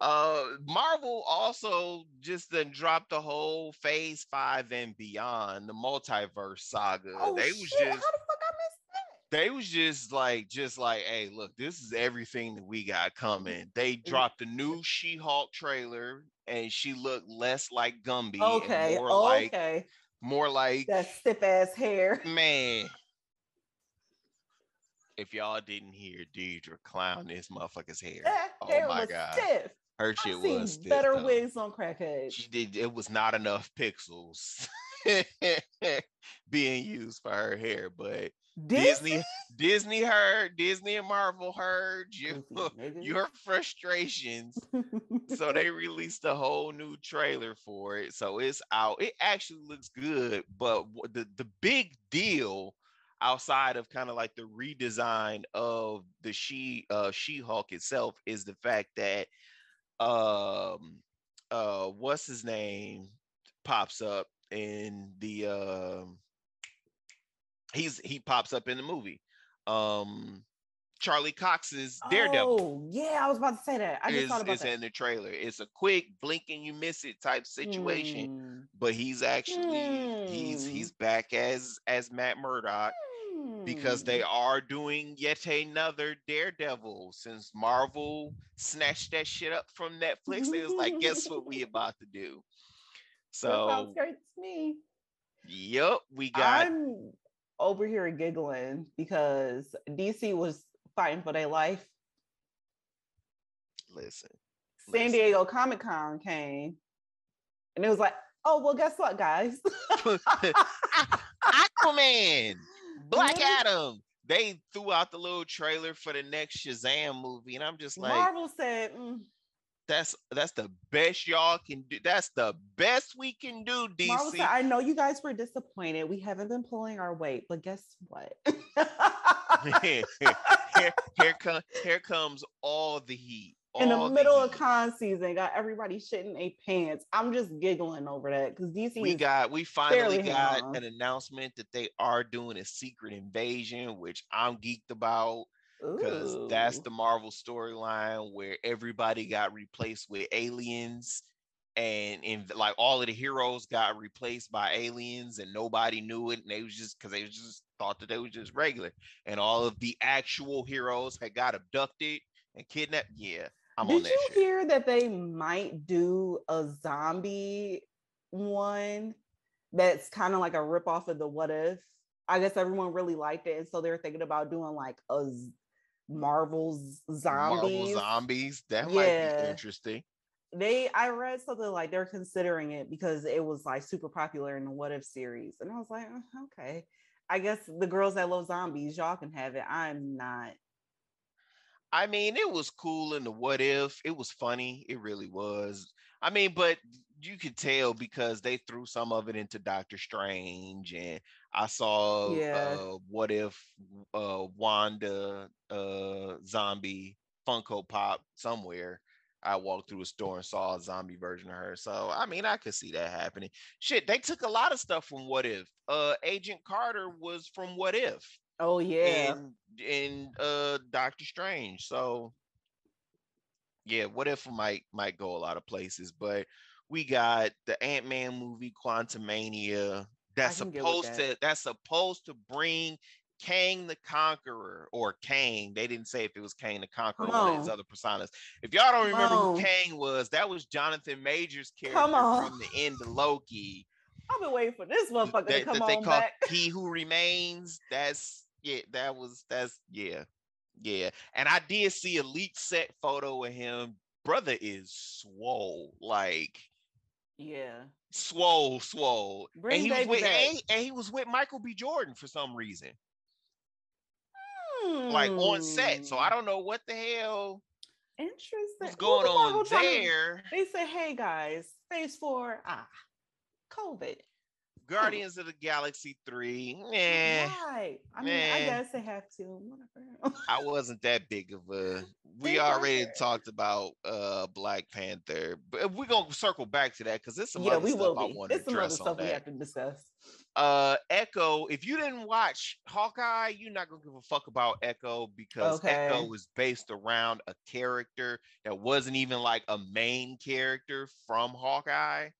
Uh, Marvel also just then dropped the whole Phase Five and beyond the multiverse saga. Oh, they shit. was How just fuck I missed that? They was just like just like hey look this is everything that we got coming they Mm. dropped the new she-hulk trailer and she looked less like gumby Okay. and more like Okay. more like That stiff ass hair. man if y'all didn't hear Deidre clown this motherfucker's hair That oh hair my god stiff. her shit I've was stiff, better though. wigs on crackheads. she did it was not enough pixels being used for her hair but Disney, Disney heard, Disney and Marvel heard you, your frustrations. so they released a whole new trailer for it. So it's out. It actually looks good, but the the big deal outside of kind of like the redesign of the she uh She-Hulk itself is the fact that um uh what's his name pops up in the um he's he pops up in the movie. Um Charlie Cox's Daredevil Oh, yeah, I was about to say that. I just is, thought about is that. in the trailer. It's a quick blink and you miss it type situation, Mm. but he's actually he's Hmm. he's back as as Matt Murdock because they Hmm. are doing yet another Daredevil since Marvel snatched that shit up from Netflix. It was like, guess what we about to do? That sounds So, great to me. yep, we got I'm over here giggling because DC was fighting for their life. listen. San listen. Diego Comic Con came, and it was like, oh well, guess what, guys? Aquaman, Black. Adam. They threw out the little trailer for the next Shazam movie, and I'm just like, Marvel said, mm, that's that's the best y'all can do. That's the best we can do, DC. said, I know you guys were disappointed. We haven't been pulling our weight, but guess what? here, here, come, here comes all the heat. In the all middle of con season, got everybody shitting their pants. I'm just giggling over that because DC we is got we finally got an announcement that they are doing a secret invasion, which I'm geeked about because that's the Marvel storyline where everybody got replaced with aliens. And in like all of the heroes got replaced by aliens, and nobody knew it, and they was just because they was just thought that they was just regular, and all of the actual heroes had got abducted and kidnapped. Yeah, I'm on Did that you shit. hear that they might do a zombie one that's kind of like a rip off of the what if? I guess everyone really liked it, and so they're thinking about doing like a Marvel's Marvel zombies. zombies. That might be interesting. They, I read something like they're considering it because it was like super popular in the What If series, and I was like, "Uh, okay, I guess the girls that love zombies, y'all can have it. I'm not. I mean, it was cool in the what if. It was funny. It really was. I mean, but you could tell because they threw some of it into Doctor Strange, and I saw Yeah. uh, what if uh, Wanda uh, zombie Funko Pop somewhere. I walked through a store and saw a zombie version of her. So I mean, I could see that happening. Shit, they took a lot of stuff from What If. Uh, Agent Carter was from What If Oh yeah, and, in uh Doctor Strange. So yeah, what if might might go a lot of places, but we got the Ant Man movie Quantumania that's can get with supposed that. to that's supposed to bring Kang the Conqueror or Kang. They didn't say if it was Kang the Conqueror or Come one of his other personas. If y'all don't remember who. Kang was, that was Jonathan Majors character Come on. from the end of Loki I've been waiting for this motherfucker that, to come that they on call back. He Who Remains. That's yeah, that was that's yeah, yeah. And I did see a leaked set photo of him. Brother is swole, like Yeah, swole, swole. Bring and he was with and, he- and he was with Michael B. Jordan for some reason, like on set. So I Hmm. don't know what the hell Interesting. Well, going on there. They say, "Hey guys, phase four, ah, COVID." Guardians of the Galaxy 3. Yeah. Why? I mean, I guess they have to. I wasn't that big of a we already talked about uh Black Panther, but we're gonna circle back to that because there's some yeah, other we stuff will I want to It's some other address on stuff we have to discuss. uh Echo, if you didn't watch Hawkeye, you're not gonna give a fuck about Echo because Okay. Echo was based around a character that wasn't even like a main character from Hawkeye.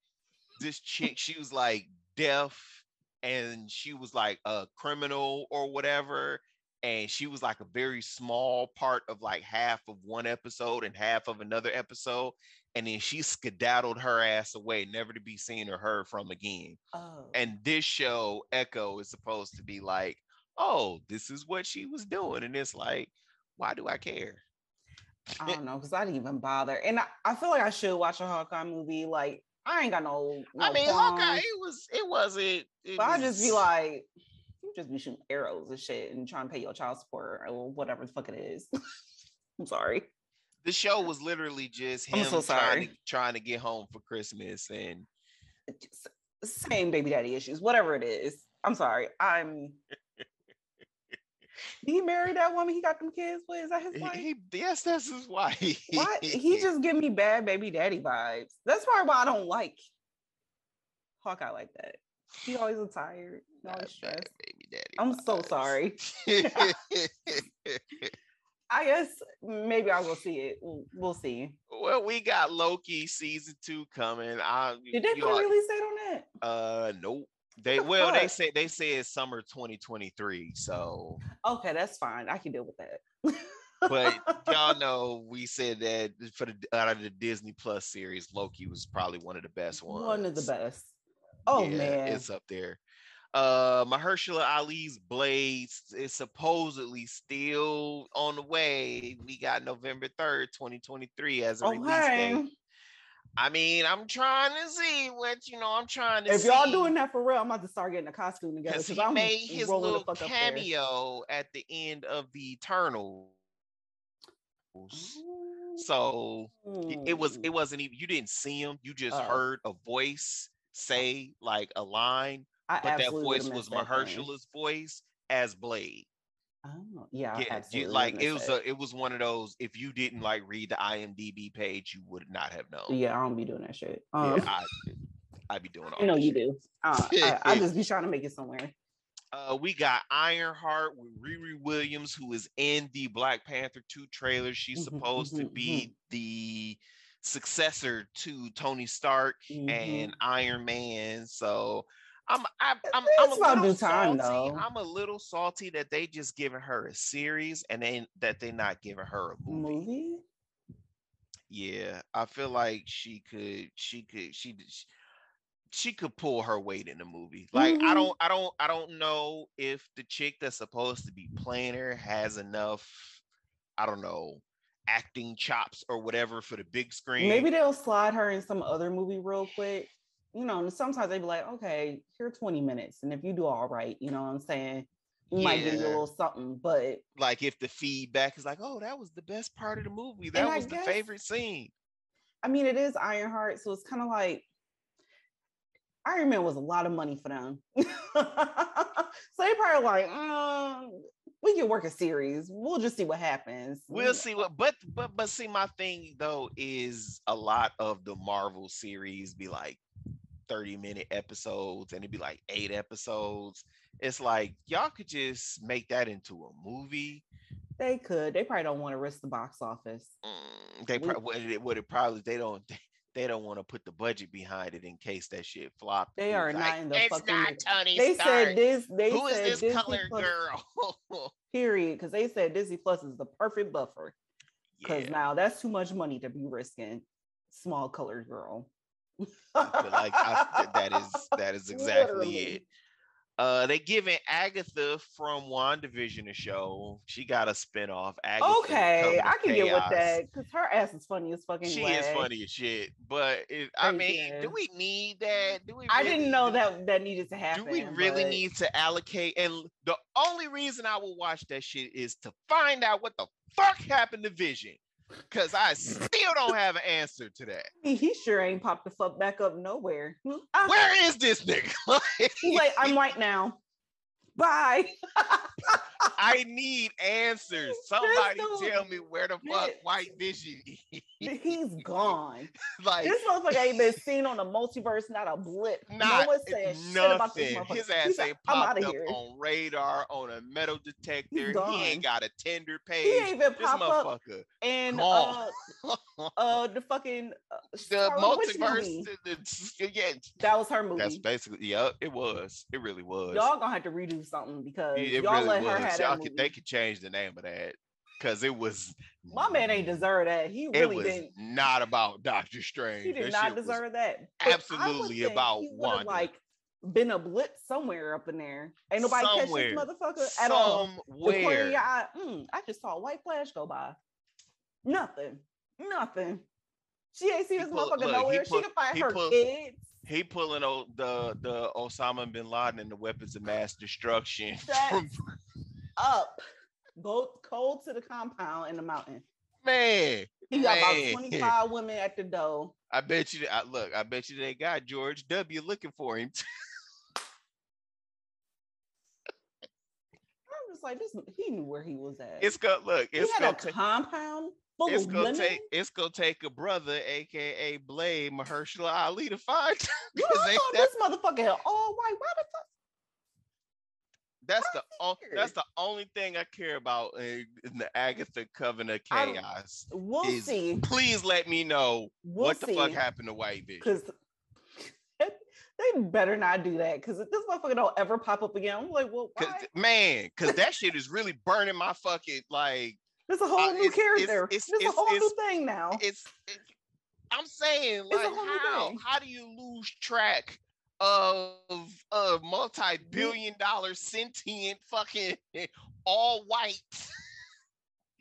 This chick, she was like deaf and she was like a criminal or whatever. And she was like a very small part of like half of one episode and half of another episode. And then she skedaddled her ass away, never to be seen or heard from again. Oh, And this show, Echo, is supposed to be like, oh, this is what she was doing. And it's like, why do I care? I don't know because I didn't even bother, and I, I feel like I should watch a Hawkeye movie. Like I ain't got no. no I mean, Hawkeye, qualms, it was, it wasn't. It but I just be like, you just be shooting arrows and shit and trying to pay your child support or whatever the fuck it is. I'm sorry. the show was literally just I'm him so trying, sorry. to, trying to get home for Christmas. And Same baby daddy issues, whatever it is. I'm sorry. I'm. He married that woman? He got them kids with? Is that his wife? he- yes, that's his wife. Why he just give me bad baby daddy vibes. That's probably why I don't like Hawkeye like that. He always is tired, always stressed. baby daddy. I'm so sorry. I guess maybe I'll see it. We'll, we'll see. well, we got Loki season two coming. I, Did they put a release date on that? Uh, nope. They the well, they fuck? say they said summer 2023. So, Okay, that's fine. I can deal with that. but y'all know we said that for the out of the Disney Plus series, Loki was probably one of the best ones. one of the best. Oh Yeah, man, it's up there. Uh, Mahershala Ali's Blades is supposedly still on the way. We got November 3rd, 2023 as a release date. I mean, I'm trying to see what you know. I'm trying to see. If see. y'all doing that for real, I'm about to start getting a costume together because he I'm made his little the fuck up there. cameo at the end of the Eternals. So it- it was it wasn't even you didn't see him. You just Oh. heard a voice say like a line, I but that voice was. Mahershala's voice as Blade. Oh, yeah, Yeah, you, like it was a, it was one of those. If you didn't like read the IMDb page, you would not have known. Yeah, I don't be doing that shit. Yeah, Um, I, I'd be doing all. I know you shit. do. Uh, I, I just be trying to make it somewhere. Uh, we got Ironheart with Riri Williams, who is in the Black Panther 2 trailer. She's Mhm, supposed to mhm, be the successor to Tony Stark Mhm. and Iron Man. So I'm I'm I'm, I'm a about little time, salty. though. I'm a little salty that they just giving her a series and then that they not giving her a movie. movie. Yeah, I feel like she could, she could, she, she could pull her weight in the movie. Like I Mhm. don't, I don't, I don't know if the chick that's supposed to be playing her has enough, I don't know, acting chops or whatever for the big screen. Maybe they'll slide her in some other movie real quick. You know, sometimes they'd be like, okay, here 20 minutes. And if you do all right, you know what I'm saying? We might give you a little something, but like if the feedback is like, oh, that was the best part of the movie. That was the favorite scene. I mean, it is Ironheart, so it's kind of like Iron Man was a lot of money for them. so they probably like, um, we can work a series. We'll just see what happens. We'll see what, but but but see, my thing though is a lot of the Marvel series be like 30 minute episodes and it'd be like eight episodes. It's like y'all could just make that into a movie. They could. They probably don't want to risk the box office. Mm, they probably what it, what it probably they don't they don't want to put the budget behind it in case that shit flop. They are not in the it's fucking not. Tony They Stark. said this. They Who is said this Disney colored Plus- girl? Period. Because they said Disney Plus is the perfect buffer. Because yeah, now that's too much money to be risking. Small colored girl. I feel like I, that is that is exactly Literally. it. Uh, they giving Agatha from WandaVision a show. She got a spinoff. Agatha, Okay, I can get with that because her ass is funny as fucking. She wag. is funny as shit, but it, I mean, do we need that? Do we? I didn't know that that needed to happen. Do we really but need to allocate? And the only reason I will watch that shit is to find out what the fuck happened to Vision. Cause I still don't have an answer to that. He, sure ain't popped the fuck back up nowhere. Ah, Where is this nigga? Like, I'm right now. Bye. I need answers. Somebody tell me where the fuck. White Vision is. He's gone. like This motherfucker ain't been seen on the multiverse, not a blip. not no one said shit about this nothing. motherfucker. His ass He's ain't like, popped up here. on radar, on a metal detector. He ain't got a tender He ain't even This pop up and uh, uh the fucking uh, the multiverse. the- yeah, That was her movie. that's basically yeah. It was. It really was. Y'all gonna have to redo something because it y'all really let was. her have Y'all could, they could change the name of that because it was. My man ain't deserve that. He It really was didn't. not about Doctor Strange. He did That not deserve that. But I absolutely about he. Like been a blip somewhere up in there. Ain't nobody catch this motherfucker at all. The corner of Somewhere. eye, mm, I just saw a white flash go by. Nothing. Nothing. She ain't see He this pull- motherfucker look, nowhere. pull- she can find her pull- kids. He pulling o- the the Osama bin Laden and the weapons of mass destruction from Up. Go cold to the compound in the mountain. man. He got man. about 25 women at the door. I bet you. I, look, I bet you they got George W. looking for him. I'm just like, this he knew where he was at. It's gonna look. he It's had gonna a compound full It's of gonna women. take. It's gonna take a brother, aka Blade Mahershala Ali, to find. Girl, because I they- thought that- this motherfucker had all white. Why the fuck? That's the o- that's the only thing I care about in, in the Agatha Coven of chaos. We'll is- see. Please let me know We'll what the see. fuck happened to White Vision. Because they better not do that. Because this motherfucker don't ever pop up again, I'm like, well, Cause man, cause that shit is really burning my fucking like. There's a whole uh, new it's- it's- character. it's- There's it's- a whole new thing now. It's. it- I'm saying like how how do you lose track of a multi-billion dollar sentient fucking all white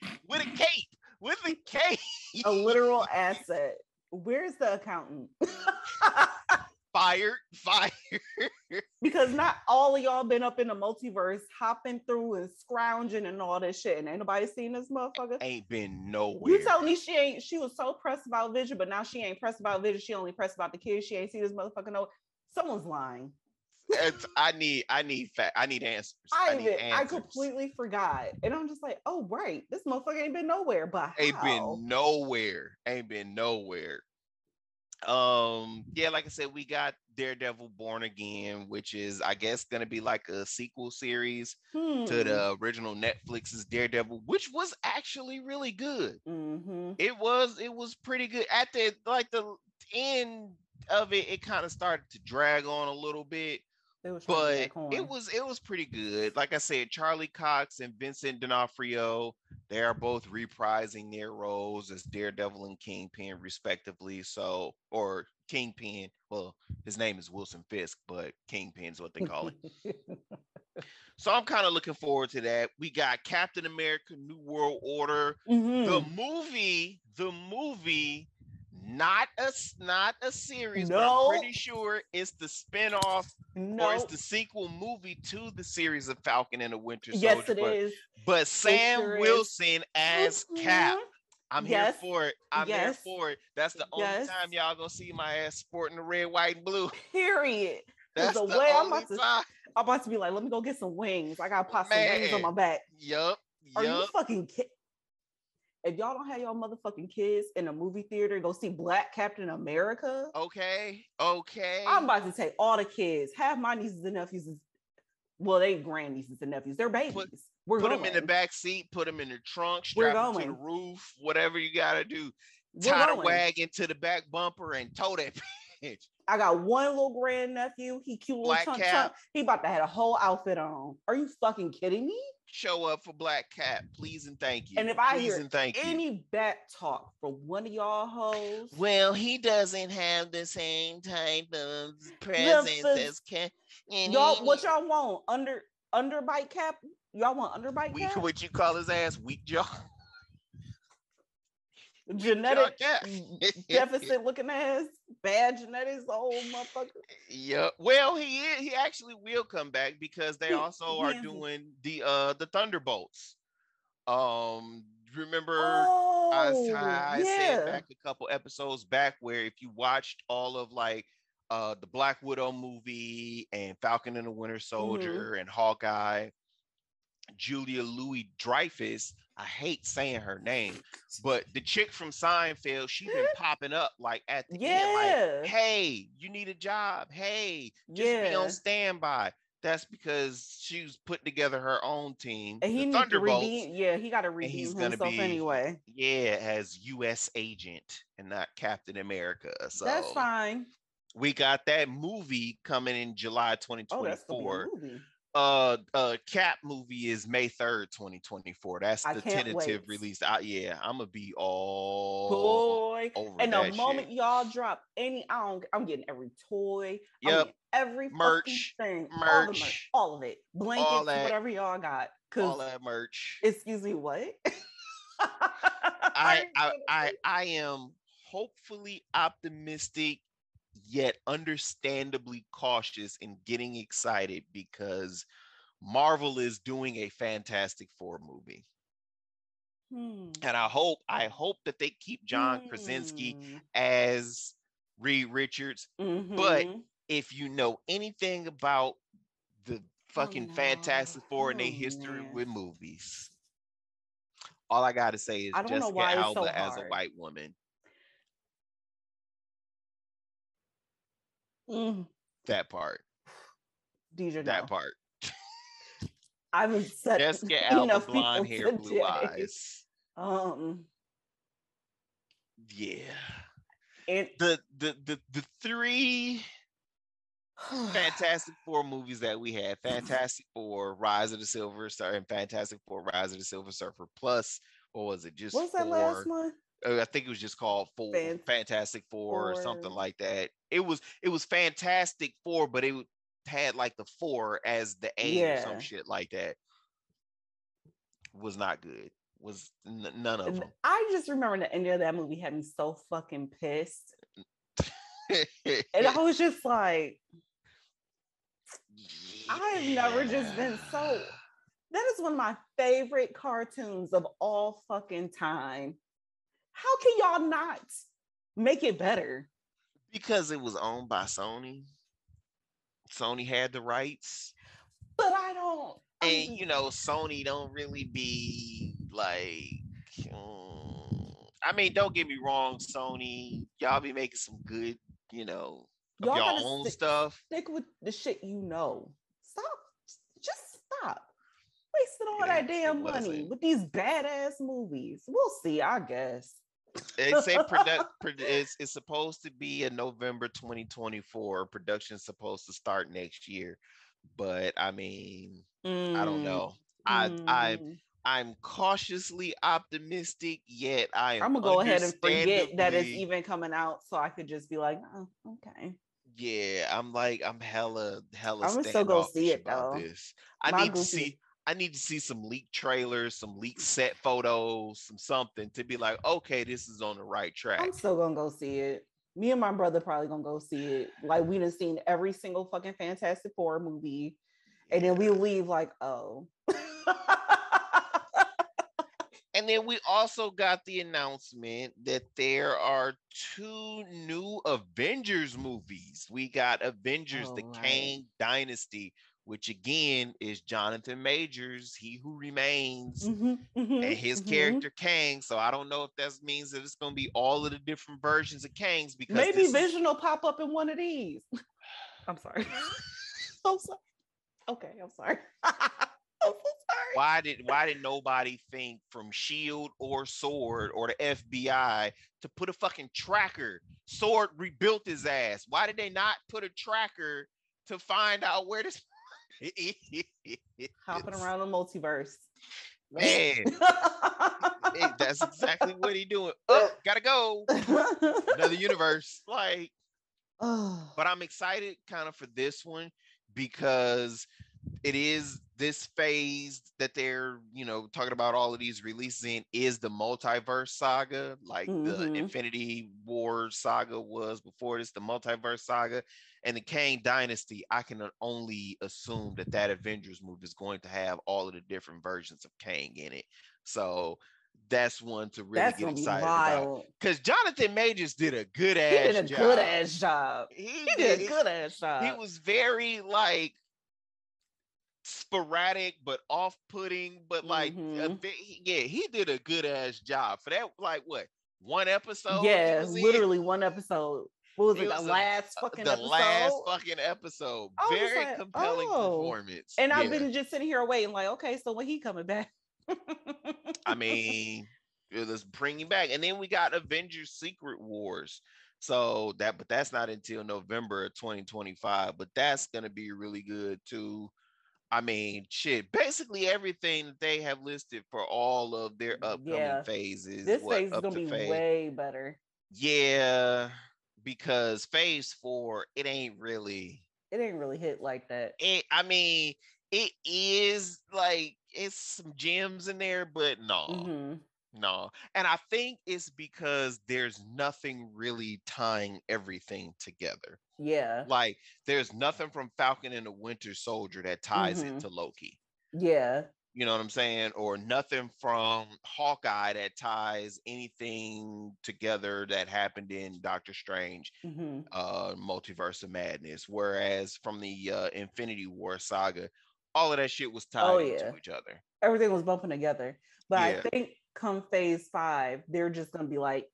with a cape with a cape a literal asset. Where's the accountant? fired fired because not all of y'all been up in the multiverse hopping through and scrounging and all this shit, and ain't nobody seen this motherfucker. ain't been nowhere. You told me she ain't. She was so pressed about Vision, but now she ain't pressed about Vision. She only pressed about the kids. She ain't see this motherfucker. No, someone's lying. It's- I need I need fact I need answers. I need even, I completely forgot, and I'm just like, oh right, this motherfucker ain't been nowhere. But ain't how? been nowhere. Ain't been nowhere. Um, yeah, like I said, we got Daredevil Born Again, which is I guess gonna be like a sequel series Hmm. to the original Netflix's Daredevil, which was actually really good. Mhm. It was it was pretty good. At the like the end of it, it kind of started to drag on a little bit but get that corn. it was it was pretty good. Like I said, Charlie Cox and Vincent D'Onofrio, they are both reprising their roles as Daredevil and Kingpin, respectively. So, or Kingpin. Well, his name is Wilson Fisk, but Kingpin's what they call it. so I'm kind of looking forward to that. We got Captain America: New World Order, Mhm. the movie, the movie. Not a not a series, but No. I'm pretty sure it's the spinoff no, or it's the sequel movie to the series of Falcon and the Winter Soldier. yes, it but, is. But Sam sure is. Wilson as Cap. Mhm. I'm Yes. here for it. I'm here for it. That's the only Yes. time y'all gonna see my ass sporting the red, white, and blue. Period. That's the the, way I'm about to- time. I'm about to be like, let me go get some wings. I gotta pop some wings on my back. Yup. Are you fucking kid? If y'all don't have your motherfucking kids in a movie theater, go see Black Captain America. Okay. Okay. I'm about to take all the kids. have my nieces and nephews well, they grand nieces and nephews. They're babies. We're put going. them in the back seat. Put them in the trunk. We're Strap them to the going. roof. Whatever you gotta do. We're Tie the going. wagon to the back bumper and tow that bitch. I got one little grand nephew. He cute little Black chunk chunk. He about to have a whole outfit on. Are you fucking kidding me? Show up for Black Cat, please and thank you. And if I please hear and thank you. Any back talk from one of y'all hoes, Well, he doesn't have the same type of presence as Cat. And y'all, what y'all want? Under underbite cap? Y'all want underbite weak, cap? what you call his ass? Weak jaw. Genetic deficit looking ass, bad genetics, old motherfucker. Yeah. Well, he is, he actually will come back because they also are doing the uh the Thunderbolts. Um remember Oh, I, I said yeah. back a couple episodes back where if you watched all of like uh the Black Widow movie and Falcon and the Winter Mm-hmm. Soldier and Hawkeye, Julia Louis Dreyfus, I hate saying her name, but the chick from Seinfeld, she's been popping up like at the end, Yeah. like, hey, you need a job. Hey, just be yeah. on standby. That's because she was putting together her own team. and he the needs to Thunderbolts redeem. Yeah, he got to redeem himself be anyway. yeah as U.S. agent and not Captain America. So That's fine. we got that movie coming in July Oh, that's gonna be a 2024. movie. Uh, uh, Cap movie is May 3rd, 2024. That's the tentative wait. release. I, yeah, I'm gonna be all Boy, over and the moment shit. y'all drop any, I don't, I'm getting every toy. I'm Yep. every Merch, thing, all merch, merch, all of it, blankets, that. whatever y'all got. all that merch. excuse me, what? I, I, I, I am hopefully optimistic, yet understandably cautious in getting excited because Marvel is doing a Fantastic Four movie, Hmm. and I hope, I hope that they keep John Krasinski Hmm. as Reed Richards. Mhm. If you know anything about the fucking no. Fantastic Four and their Oh, history man. with movies, all I gotta say is I don't know Jessica Alba as a white woman. Mm. That part. Deidre, That no. part. I haven't said Jessica Alba, blonde hair, blue eyes. Um, Yeah. and The the the the three Fantastic Four movies that we had: Fantastic Four, Rise of the Silver Star, and Fantastic Four, Rise of the Silver Surfer. Plus, what was it? Just What's that four. last one? Uh, I think it was just called Four, Fan- Fantastic Four or something like that. It was it was Fantastic Four, but it had like the four as the A or some shit like that. Was not good. Was n- none of them. I just remember the end of that movie had me so fucking pissed. And I was just like, I've never just been so. That is one of my favorite cartoons of all fucking time. How can y'all not make it better? because it was owned by Sony. Sony had the rights. But I don't. and I'm- you know sony don't really be like mm, i mean don't get me wrong sony y'all be making some good you know Y'all your gotta own stick- stuff stick with the shit you know. Stop. Just stop. Wasting all It that damn money with these badass movies. We'll see, I guess. It's a product it's, it's supposed to be a november 2024 production's supposed to start next year but i mean i don't Mm, know i i mm. i'm cautiously optimistic yet i am I'm gonna go ahead and forget that it's even coming out, so I could just be like, oh, okay. Yeah, I'm like I'm hella hella. I'ma still go see it, though. This. I My need to see. I need to see some leaked trailers, some leaked set photos, some something to be like, okay, this is on the right track. I'm still gonna go see it. Me and my brother probably gonna go see it. Like we done seen every single fucking Fantastic Four movie, and then we leave like, oh. And then we also got the announcement that there are two new Avengers movies. We got Avengers: Oh, The right. Kang Dynasty, which again is Jonathan Majors, He Who Remains. Mhm, mhm, and his mhm. character Kang. So I don't know if that means that it's going to be all of the different versions of Kangs because Maybe this is- Vision will pop up in one of these. I'm sorry. I'm sorry. Okay, I'm sorry. I'm so sorry. why did why did nobody think from Shield or Sword or the FBI to put a fucking tracker? Sword rebuilt his ass. Why did they not put a tracker to find out where this Hopping around the multiverse. Man, hey, that's exactly what he doing. Oh, gotta go. Another universe. Like but I'm excited kind of for this one because it is this phase that they're you know talking about all of these releases in is the multiverse saga like the Mhm. infinity war saga was before this the multiverse saga and the kang dynasty i can only assume that that avengers movie is going to have all of the different versions of kang in it so that's one to really That's get excited about. Because Jonathan Majors did a good He ass did a job. good ass job. He, He did a good ass job. He was very like sporadic but off-putting, but like a Mhm. bit- yeah, he did a good ass job for that. Like what one episode? yeah, was in? literally one episode. What was It it? The was a- last Uh, fucking the episode. last fucking episode. I Very like, compelling oh. performance. and I've been just sitting here waiting, like, okay, so when he coming back? I mean, it was bringing back, and then we got Avengers: Secret Wars. So that, but that's not until November of 2025. But that's gonna be really good too. I mean, shit. Basically, everything that they have listed for all of their upcoming Yeah. phases. this what, phase is gonna be phase- way better. Yeah, because Phase Four, it ain't really. It ain't really hit like that. It. I mean, it is like it's some gems in there, but no. Mhm. No. And I think it's because there's nothing really tying everything together. Yeah, Like there's nothing from Falcon and the Winter Soldier that ties Mhm. it to Loki. yeah, You know what I'm saying? Or nothing from Hawkeye that ties anything together that happened in Doctor Strange, hmm uh, Multiverse of Madness. Whereas from the uh, Infinity War saga, all of that shit was tied Oh, yeah. each other. everything was bumping together. But Yeah. I think come phase five, they're just gonna be like,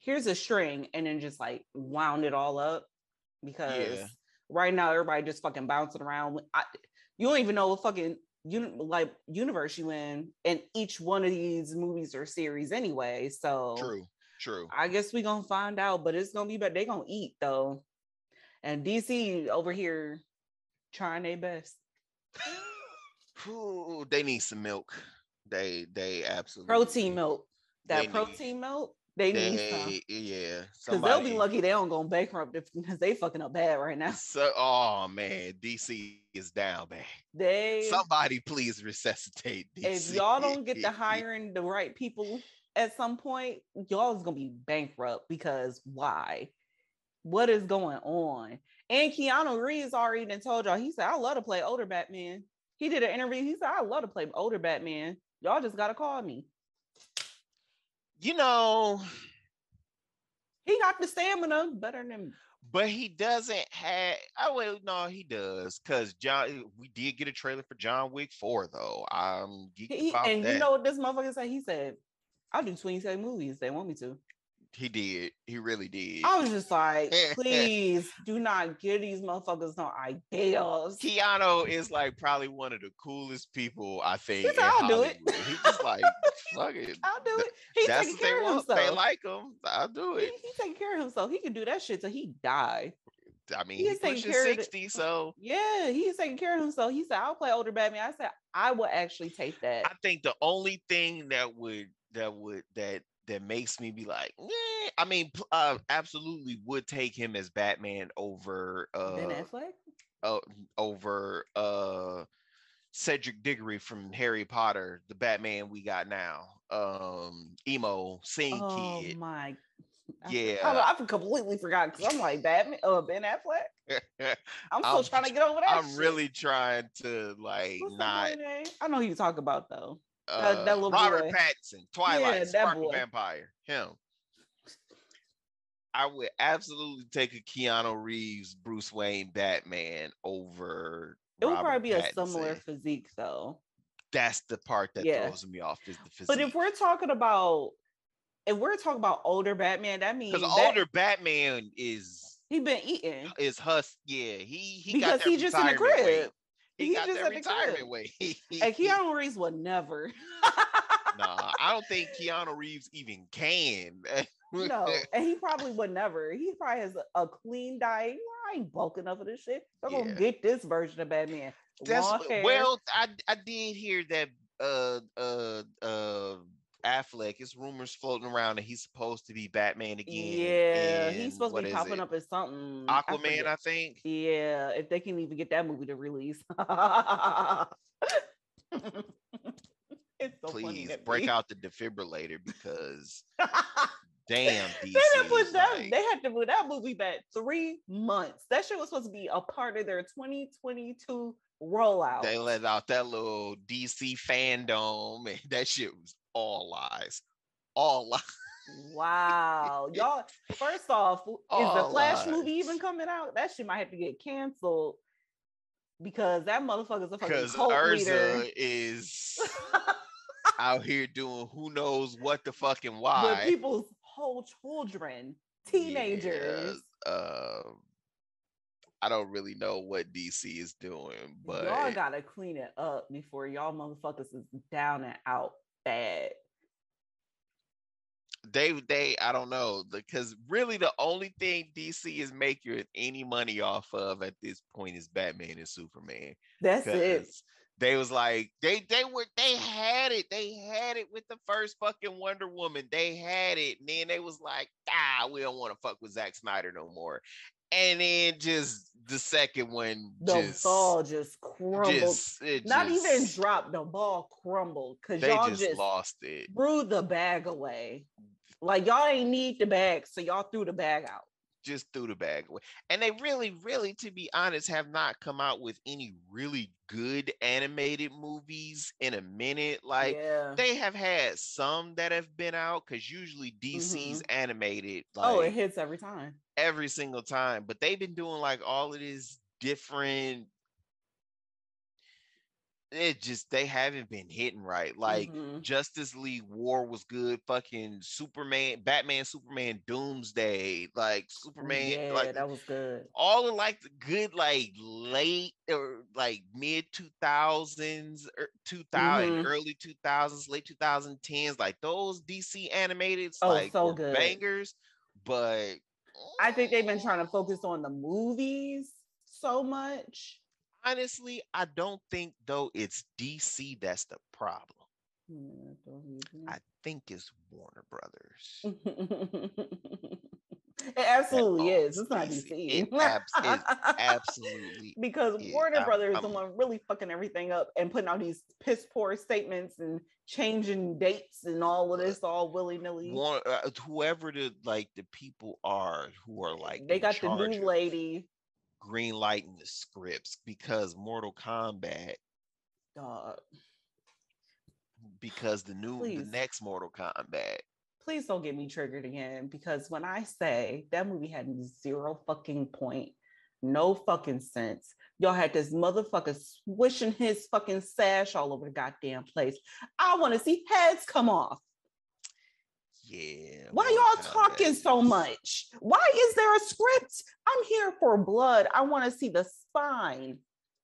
here's a string, and then just like wound it all up because right now everybody just fucking bouncing around. I, you don't even know what fucking uni- like universe you in and each one of these movies or series anyway. So True. True. I guess we gonna find out, but it's gonna be better. They gonna eat though, and DC over here trying their best. Ooh, they need some milk. They they absolutely Protein milk, They that need- protein milk, they need some. Yeah, Because they'll be lucky they don't go bankrupt because they fucking up bad right now. So, oh man, DC is down, man. They Somebody please resuscitate DC. if y'all don't get to hiring the right people at some point, y'all is gonna be bankrupt because why? What is going on? And Keanu Reeves already told y'all, he said, I love to play older Batman. He did an interview. He said, I love to play older Batman. Y'all just gotta call me. you know, He got the stamina better than Me. but he doesn't have. Oh well, no, he does because John. We did get a trailer for John Wick Four though. I'm geeked he, about and that. you know what this motherfucker said? He said, I'll do 27 movies they want me to. He did. He really did. I was just like, please do not give these motherfuckers no ideas. Keanu is like probably one of the coolest people I think. in "I'll do it." He's just like, fuck it. I'll do it. He's That's taking care of want. himself. They like him. I'll do it. he taking care of himself. He can do that shit till he die. I mean, he's taking pushing care of the- sixty, so Yeah, he's taking care of himself. He said, I'll play older Batman. I said, I will actually take that. I think the only thing that would that would that that makes me be like, yeah, I mean, uh, absolutely would take him as Batman over ben uh, Affleck? uh over uh Cedric Diggory from Harry Potter, the Batman we got now. Um emo scene Oh kid. my. Yeah. I, I completely forgot because I'm like Batman. Uh, Ben Affleck. I'm still I'm trying to get over that. I'm shit. really trying to like What's not? I know who you talk about though. Uh, that little Robert boy. Pattinson, Twilight, Yeah, Sparkle. Vampire, him. I would absolutely take a Keanu Reeves Bruce Wayne Batman over. It would Robert probably be a similar physique though. That's the part that Yeah. throws me off is the physique. But if we're talking about if we're talking about older Batman, that means because older Batman is he been eating. is hus yeah he he Because got that he just in the crib. weight. He, He got just that the retirement weight. And Keanu Reeves would never. nah, I don't think Keanu Reeves even can. no, and he probably would never. He probably has a, a clean diet. I ain't bulking up for this shit. I'm Yeah. gonna get this version of Batman. That's well, I I did hear that uh uh uh Affleck. It's rumors floating around that he's supposed to be Batman again. yeah, he's supposed to be popping it? up as something. Aquaman, forget. I think. Yeah, if they can even get that movie to release. it's so Please break me. out the defibrillator because damn, DC. they didn't put that. like- They had to put that movie back three months. That shit was supposed to be a part of their 2022 rollout. they let out that little DC fandom, and that shit was all lies, all lies. Wow, y'all. First off, is the Flash movie even coming out? That shit might have to get canceled because that motherfucker's a fucking cult Ezra leader. is out here doing who knows what the fucking With why. people's whole children, teenagers. Yeah, um, I don't really know what DC is doing, but y'all gotta clean it up before y'all motherfuckers is down and out bad. they they I don't know because really the only thing DC is making any money off of at this point is Batman and Superman. That's it. They was like they they were they had it they had it with the first fucking Wonder Woman they had it and then they was like ah we don't want to fuck with Zack Snyder no more and then just the second one The just ball just crumbled. just Not even dropped. The ball crumbled because y'all just, just, lost it threw the bag away. Like y'all ain't need the bag, so y'all threw the bag out. just threw the bag away. And they really, really, to be honest, have not come out with any really good animated movies in a minute. Like yeah. they have had some that have been out because usually DC's mm-hmm. animated like oh, it hits every time. Every single time, but they've been doing like all of this different. It just they haven't been hitting right. Like Mhm. Justice League War was good. Fucking Superman, Batman, Superman, Doomsday, like Superman, yeah, like that was good. all of like the good like late or like mid 2000s or 2000 Mhm. early 2000s late 2010s like those dc animated Oh, like so good. bangers but I think they've been trying to focus on the movies so much. honestly i don't think though it's dc that's the problem. Yeah, don't i think it's warner brothers it absolutely is. It's not DC. It abs- it absolutely because is. Warner I'm- Brothers is the one really fucking everything up and putting out these piss poor statements and changing dates and all of this all willy nilly. Uh, whoever the like the people are who are like They got the new lady. green lighting the scripts because Mortal Kombat Dog. because the new Please. the next Mortal Kombat Please don't get me triggered again because when I say that movie had zero fucking point, no fucking sense. Y'all had this motherfucker swishing his fucking sash all over the goddamn place. I want to see heads come off. yeah Why Mortal y'all talking so much? Why is there a script? I'm here for blood. I want to see the spine.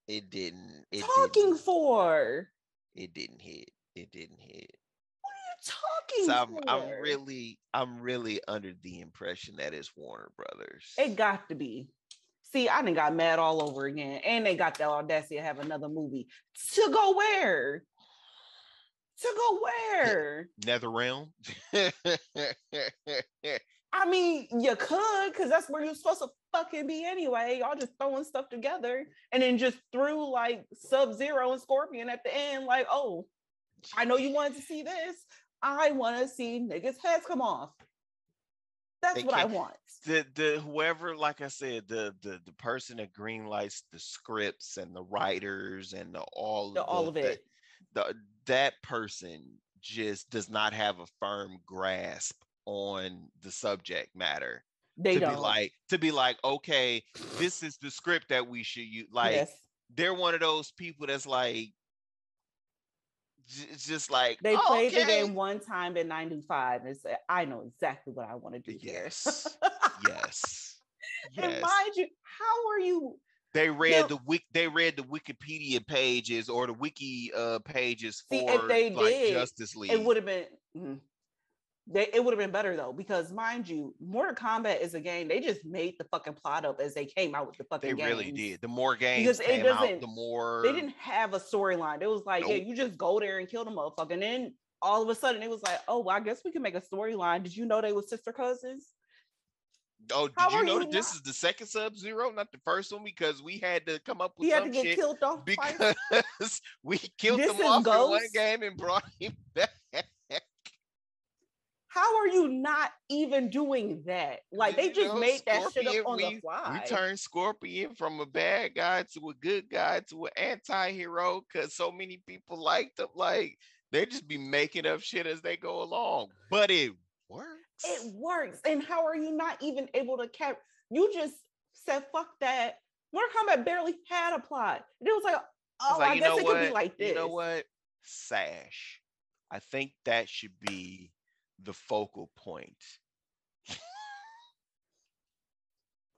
it didn't it talking didn't, for? it didn't hit it didn't hit are talking so I'm. I'm really I'm really under the impression that it's Warner Brothers It got to be. See, I done got mad all over again. And they got the audacity to have another movie. To go where? To go where? NetherRealm I mean, you could, because that's where you're supposed to fucking be anyway. Y'all just throwing stuff together and then just threw like Sub Zero and Scorpion at the end, like, oh, I know you wanted to see this. I want to see niggas' heads come off. That's They what I want. the the whoever like i said the the the person that green lights the scripts and the writers and the all The, of all the- of it. the, that person just does not have a firm grasp on the subject matter They to don't. be like to be like okay this is the script that we should use like yes. they're one of those people that's like it's just like They played the game one time in 95 and said, I know exactly what I want to do yes yes And yes mind you, how are you? they read the wik they read the Wikipedia pages or the wiki uh pages for See, if they like did, Justice League. It would have been. mm, They, it would have been better though, because mind you, Mortal Kombat is a game. They just made the fucking plot up as they came out with the fucking. they fucking really did. The more games Because it came out, doesn't- the more They didn't have a storyline. It was like, yeah, you just go there and kill the motherfucker. And then all of a sudden, it was like, oh, well, I guess we can make a storyline. Did you know they were sister cousins? Oh, did How you know that this not- is the second Sub Zero, not the first one? Because we had to come up with He had to some get shit killed off. because we killed This them is off in one game and brought him back. How are you not even doing that? Like they You just know, made that shit Scorpion, up on we- the fly. We turned Scorpion from a bad guy to a good guy to an anti-hero because so many people liked him. Like They just be making up shit as they go along, but it works. It works. And how are you not even able to cap? You just said fuck that. Mortal Kombat barely had a plot. And it was like, oh, like, I guess it could be like this. You know what? Sash. I think that should be the focal point.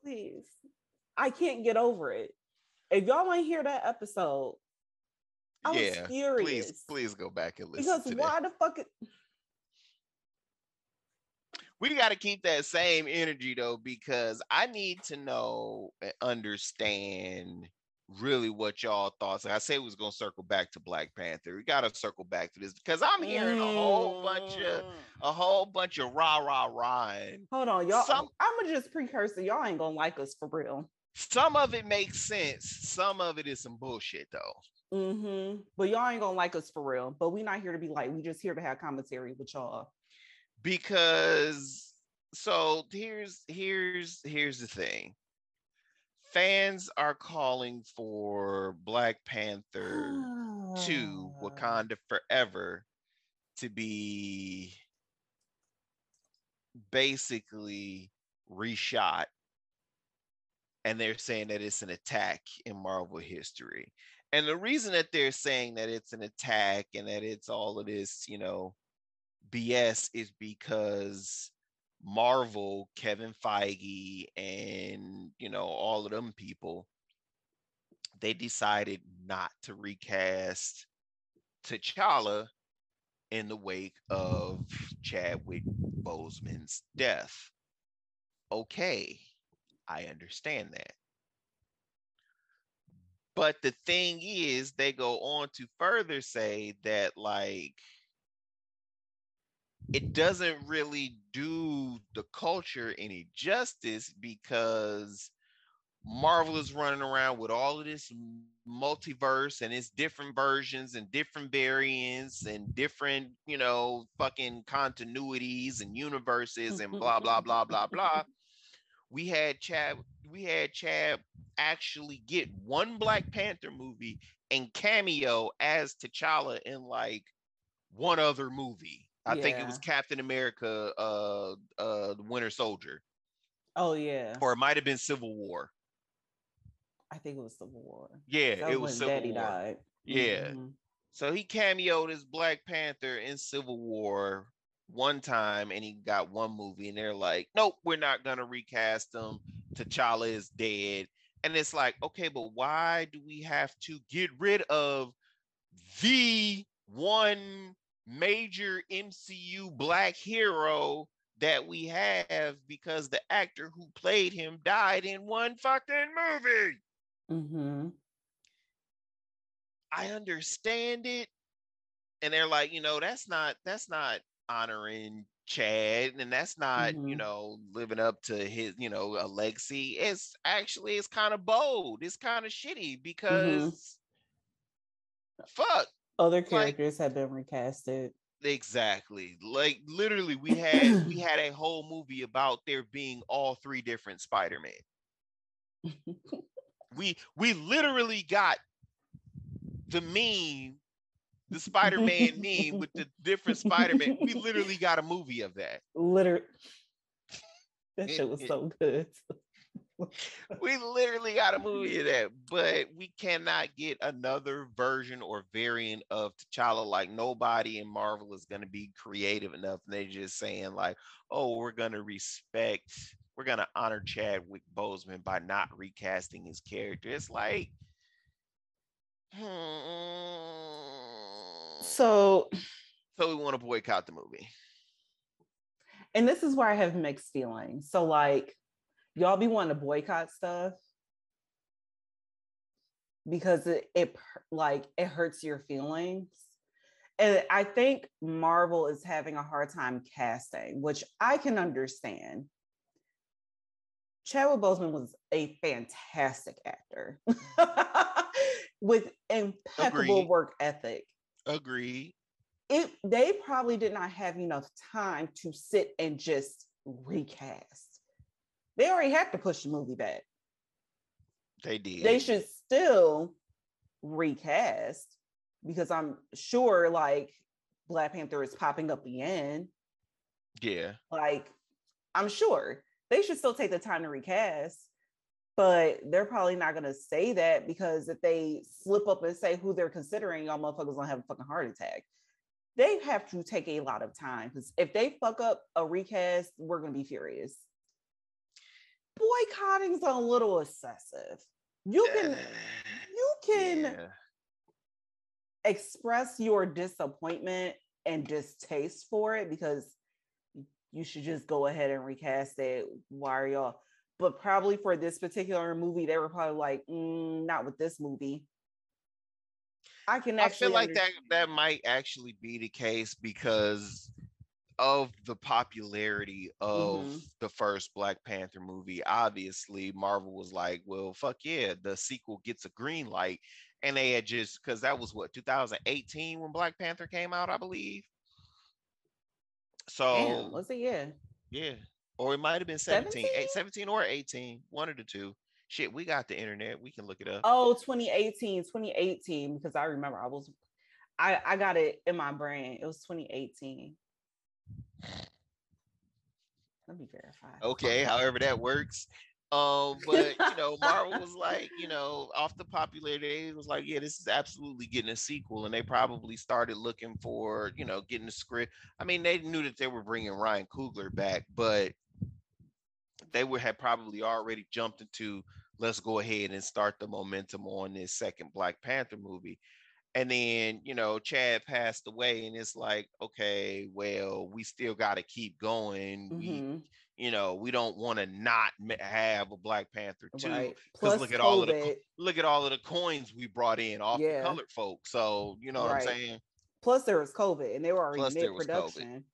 Please. I can't get over it. If y'all want to hear that episode, I was yeah, furious. please, please go back and listen Because to that. why the fuck? It, we got to keep that same energy though because i need to know and understand really what y'all thoughts i say we was gonna circle back to black panther we gotta circle back to this because i'm hearing a whole bunch of Mm. a whole bunch of rah rah rah Hold on, y'all. Some- I'm gonna just precursor. Y'all ain't gonna like us for real. some of it makes sense some of it is some bullshit though Mm-hmm. But y'all ain't gonna like us for real. But we not here to be like. We just here to have commentary with y'all. because so here's here's here's the thing fans are calling for black panther 2 Ah. wakanda forever to be basically reshot and they're saying that it's an attack in marvel history and the reason that they're saying that it's an attack and that it's all of this you know bs is because marvel kevin feige and you know all of them people they decided not to recast T'Challa in the wake of Chadwick Boseman's death. Okay, I understand that. But the thing is, they go on to further say that, like, it doesn't really do the culture any justice because Marvel is running around with all of this multiverse and its different versions and different variants and different, you know, fucking continuities and universes and blah blah blah blah blah. We had Chad we had Chad actually get one Black Panther movie and cameo as T'Challa in like one other movie. I think it was Captain America uh uh the Winter Soldier Oh yeah. or it might have been Civil War. I think it was Civil War. Yeah, it was Civil Daddy War. died. Yeah. Mhm. So he cameoed as Black Panther in Civil War one time and he got one movie and they're like, nope, we're not gonna recast him. T'Challa is dead. And it's like, okay, but why do we have to get rid of the one major MCU black hero that we have because the actor who played him died in one fucking movie? Mhm. I understand it. And they're like, you know, that's not that's not honoring Chad and that's not, you Mhm. know, living up to his, you know, a legacy. It's actually it's kind of bold. It's kind of shitty because fuck, Other Like- characters have been recasted. exactly. Like literally we had we had a whole movie about there being all three different Spider-Man. We we literally got the meme, the Spider-Man meme with the different Spider-Man. We literally got a movie of that. Literally. That shit was so good. We literally got a movie of that, but we cannot get another version or variant of T'Challa. Like nobody in Marvel is going to be creative enough. And they're just saying like, "Oh, we're going to respect, we're going to honor Chadwick Boseman by not recasting his character." It's like, hmm. So, so we want to boycott the movie. and this is where I have mixed feelings. So, like, y'all be wanting to boycott stuff because it, it like it hurts your feelings. And I think Marvel is having a hard time casting, which I can understand. Chadwick Boseman was a fantastic actor with impeccable Agreed. work ethic. Agreed. It they probably did not have enough time to sit and just recast. They already had to push the movie back. They did. They should still recast because I'm sure like Black Panther is popping up again. Yeah. Like, I'm sure they should still take the time to recast, but they're probably not gonna say that because if they slip up and say who they're considering, y'all motherfuckers gonna have a fucking heart attack. They have to take a lot of time because if they fuck up a recast, we're gonna be furious. Boycotting's a little excessive. You can you can Yeah. express your disappointment and distaste for it because you should just go ahead and recast it. Why are y'all? But probably for this particular movie, they were probably like, "Mm, not with this movie. I can I actually feel like under- that that might actually be the case because of the popularity of Mhm. the first Black Panther movie. Obviously, Marvel was like, "Well, fuck yeah, the sequel gets a green light," and they had just because that was what 2018 when Black Panther came out, I believe. So Damn, was it? Yeah. yeah, or it might have been 17, 17? eight- 17 or 18, one of the two. Shit, we got the internet. We can look it up. Oh, 2018, 2018, because I remember I was I, I got it in my brain. It was 2018. Let me verify. okay however that works. Um but you know marvel was like you know off the popularity it was like yeah this is absolutely getting a sequel and they probably started looking for you know getting the script. I mean they knew that they were bringing ryan coogler back but they would have probably already jumped into let's go ahead and start the momentum on this second black panther movie and then you know chad passed away and it's like okay well we still got to keep going we Mhm, you know, we don't want to not have a Black Panther too. right. Because look at all of the look at all of the coins we brought in off Yeah. the colored folks So you know what I'm saying. Plus there was COVID and they were already Plus there was COVID. mid-production.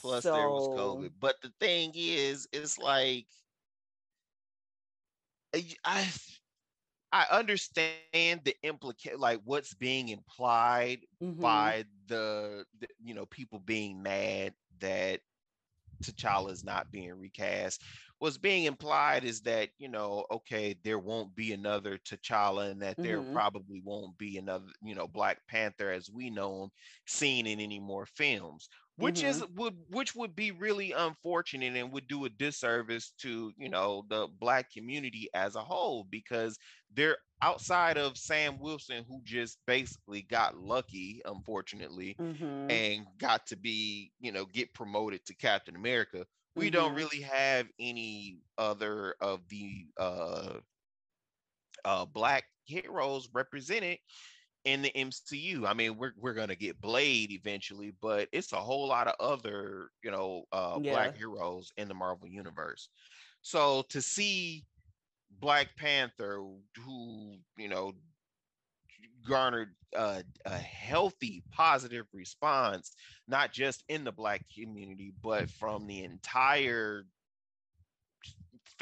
Plus there was COVID. But the thing is, it's like I I, understand the implicate like what's being implied mhm, by the, the you know people being mad that T'Challa is not being recast. What's being implied is that you know, okay, there won't be another T'Challa, and that there Mhm. probably won't be another, you know, Black Panther as we know him seen in any more films. Which is would which would be really unfortunate and would do a disservice to you know the black community as a whole because they're outside of Sam Wilson who just basically got lucky, unfortunately, mhm, and got to be, you know, get promoted to Captain America. We don't Mhm. really have any other of the uh uh black heroes represented in the MCU. I mean, we're we're gonna get Blade eventually, but it's a whole lot of other, you know, uh black heroes in the Marvel universe. So to see Black Panther, who, you know, garnered a, a healthy positive response not just in the black community but from the entire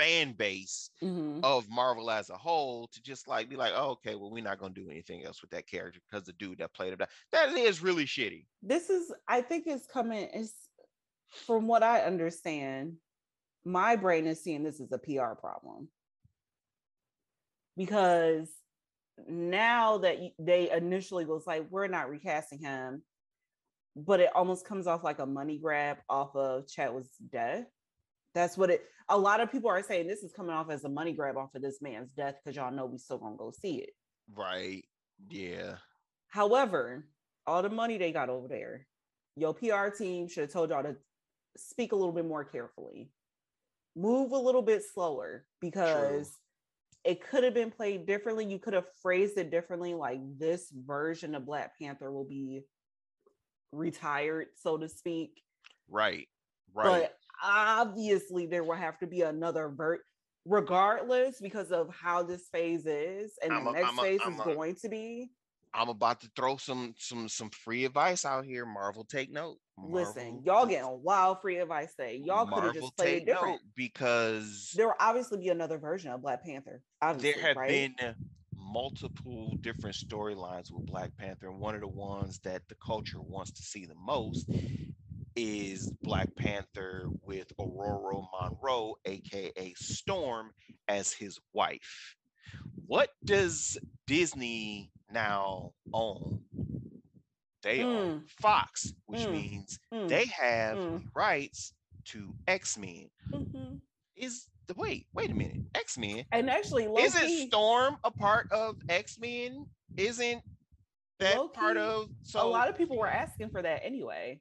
fan base mhm. of marvel as a whole to just like be like oh, okay well we're not going to do anything else with that character because the dude that played him that is really shitty. This is i think it's coming it's from what i understand my brain is seeing this as a pr problem. Because now that they initially was like we're not recasting him but it almost comes off like a money grab off of chadwick's death that's what it a lot of people are saying this is coming off as a money grab off of this man's death because y'all know we still gonna go see it right yeah However, all the money they got over there, your PR team should have told y'all to speak a little bit more carefully, move a little bit slower because it could have been played differently. You could have phrased it differently, like this version of Black Panther will be retired, so to speak. right right But obviously, there will have to be another vert. Regardless, because of how this phase is, and I'm the a- next I'm phase I'm is a- going to be, i'm about to throw some some some free advice out here marvel take note Listen, y'all getting wild free advice today. Y'all could have just played it different. because There will obviously be another version of Black Panther. Obviously, there have right? been multiple different storylines with Black Panther, and one of the ones that the culture wants to see the most is Black Panther with Ororo Munroe, aka Storm, as his wife. What does Disney now own? They own Fox, which Mm. means Mm. they have Mm. the rights to X Men. Mhm. Is the wait? Wait a minute. X Men. And actually, Isn't key, Storm a part of X Men? Isn't that part of? So a lot of people were asking for that anyway.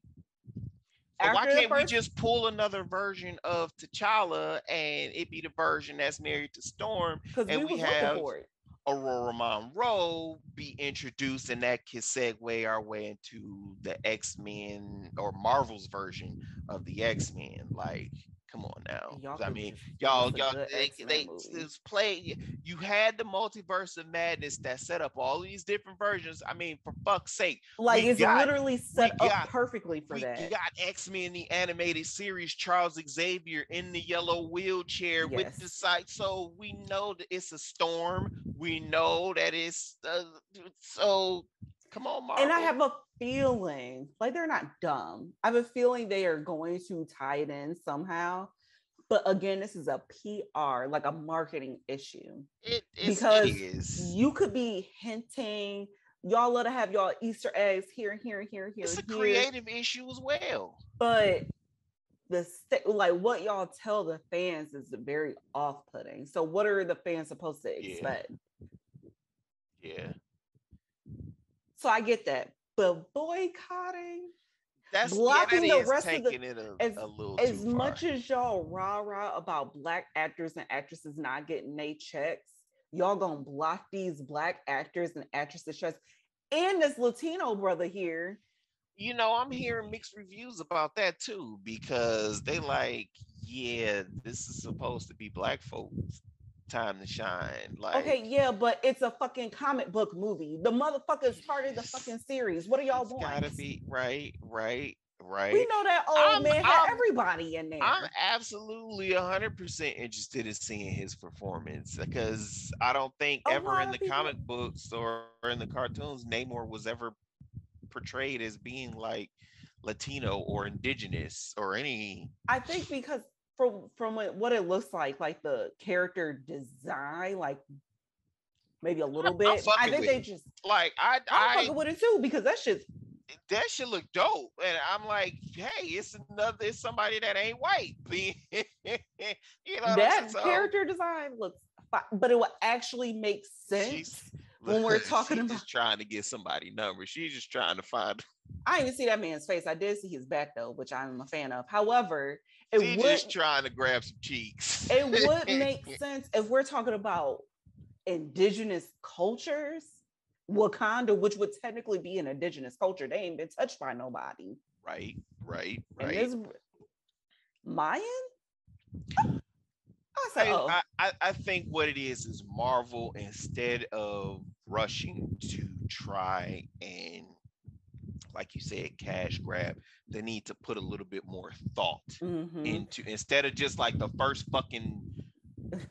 So why can't we just pull another version of T'Challa and it be the version that's married to Storm? Because we, and we have- looking for it. Ororo Munroe be introduced, and that can segue our way into the X Men or Marvel's version of the X Men. Like, come on now. Y'all I mean, just y'all, y'all, they, they just play. You had the multiverse of madness that set up all these different versions. I mean, for fuck's sake, like it's got- literally set up got- perfectly for we that. You got X Men the animated series. Charles Xavier in the yellow wheelchair with the Yes. sight, so we know that it's a storm. We know that it's uh, so. Come on, Marvel. and I have a feeling like they're not dumb. I have a feeling they are going to tie it in somehow. But again, this is a PR, like a marketing issue. it, it's, because it is. You could be hinting, y'all let to have y'all Easter eggs here and here and here and here. It's a here. creative issue as well. but the sta- like what y'all tell the fans is very off-putting. So what are the fans supposed to Yeah. expect? Yeah, So I get that. But boycotting, that's Blocking yeah, that the rest of the- a, as- a little as much as y'all rah rah about black actors and actresses not getting their checks, y'all gonna block these black actors and actresses checks. And this Latino brother here. you know, I'm hearing mixed reviews about that too because they like, yeah, this is supposed to be black folks' time to shine. Like, Okay, yeah, but it's a fucking comic book movie. The motherfucker started the fucking series. What are y'all it's want? gotta be right, right, right. We know that old I'm- man had everybody in there. I'm absolutely 100% interested in seeing his performance because I don't think A ever in the people- comic books or in the cartoons, Namor was ever portrayed as being like Latino or indigenous or any. I think because from from what it looks like, like the character design, like maybe a little I'm bit. I think they just Like I, I'm I fucking with it too because that shit's that should look dope. And I'm like, hey, it's another, it's somebody that ain't white. you know, that character design looks fine, but it will actually make sense. she's- when we're she's talking just about- trying to get somebody numbers. She's just trying to find. I didn't even see that man's face. I did see his back though, which I'm a fan of. However, it She's would just trying to grab some cheeks. it would make sense if we're talking about indigenous cultures. Wakanda, which would technically be an indigenous culture, they ain't been touched by nobody. right, right, And right. this Mayan? I I, oh, I, I- I think what it is is Marvel instead of rushing to try and like you said cash grab they need to put a little bit more thought mhm. into instead of just like the first fucking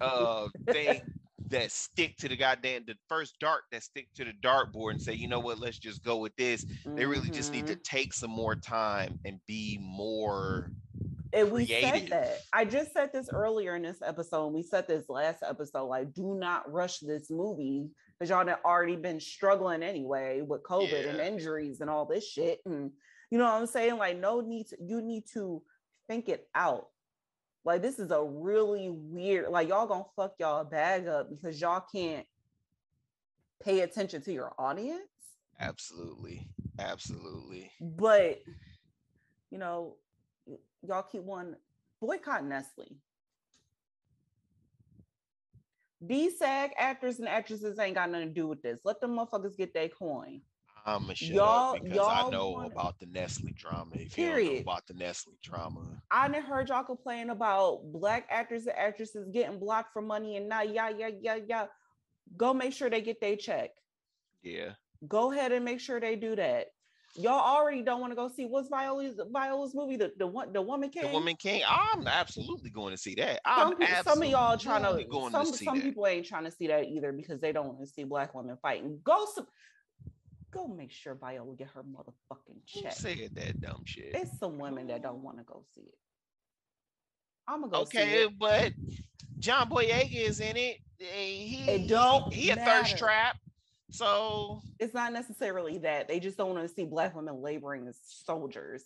uh thing that stick to the goddamn the first dart that stick to the dartboard and say you know what let's just go with this they really just need to Mhm. take some more time and be more And we said that. I just said this earlier in this episode. and We said this last episode. Like, do not rush this movie because y'all had already been struggling anyway with COVID and injuries and all this shit. And you know what I'm saying? Like, no need to, you need to think it out. Like, this is a really weird, like, y'all gonna fuck y'all bag up because y'all can't pay attention to your audience. absolutely absolutely But you know, y'all keep one boycott Nestle. These SAG actors and actresses ain't got nothing to do with this. Let them motherfuckers get their coin. I'm gonna shut Y'all- up because I y'all know wanna- about the Nestle drama. If you don't know Period. about the Nestle drama, I done heard y'all complain about black actors and actresses getting blocked for money and now yeah, yeah, yeah, yeah. Go make sure they get their check. yeah, Go ahead and make sure they do that. Y'all already don't want to go see what's Viola's Viola's movie, the the one the woman king. the Woman King. I'm absolutely going to see that. some, I'm pe- some of y'all trying to going some to see some that. people ain't trying to see that either because they don't want to see black women fighting. Go some, go make sure Viola get her motherfucking Who check. said that dumb shit? It's some women that don't want to go see it. I'm gonna go see okay, but John Boyega is in it. He It don't he a matter. thirst trap. So it's not necessarily that they just don't want to see black women laboring as soldiers.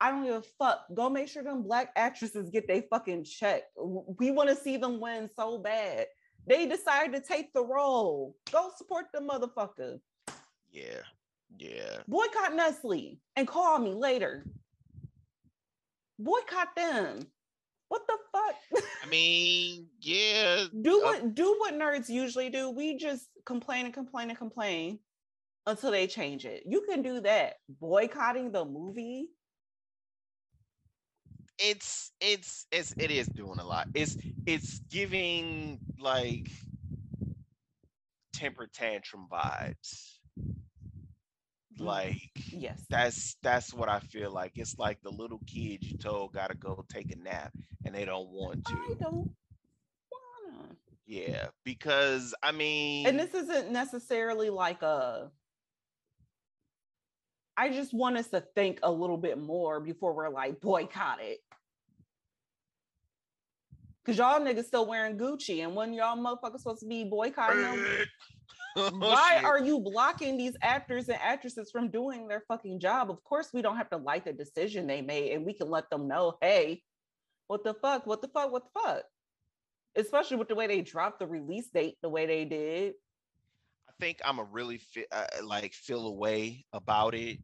I don't give a fuck. Go make sure them black actresses get their fucking check. We want to see them win so bad. They decided to take the role. Go support the motherfucker. Yeah. Yeah. Boycott Nestle and call me later. Boycott them. What the fuck? I mean, yeah. Do uh, what do what nerds usually do. We just complain and complain and complain until they change it. You can do that. Boycotting the movie. It's it's it's it is doing a lot. It's it's giving like temper tantrum vibes. Mm-hmm. like yes. that's that's what i feel like it's like the little kid you told gotta go take a nap and they don't want to. i don't wanna. Yeah because i mean and this isn't necessarily like a i just want us to think a little bit more before we're like boycott it. Because y'all niggas still wearing Gucci, and when y'all motherfuckers supposed to be boycotting them, Why are you blocking these actors and actresses from doing their fucking job? Of course, we don't have to like the decision they made, and we can let them know, hey, what the fuck, what the fuck, what the fuck. Especially with the way they dropped the release date the way they did. I think I'm a really fi- uh, like feel away about it.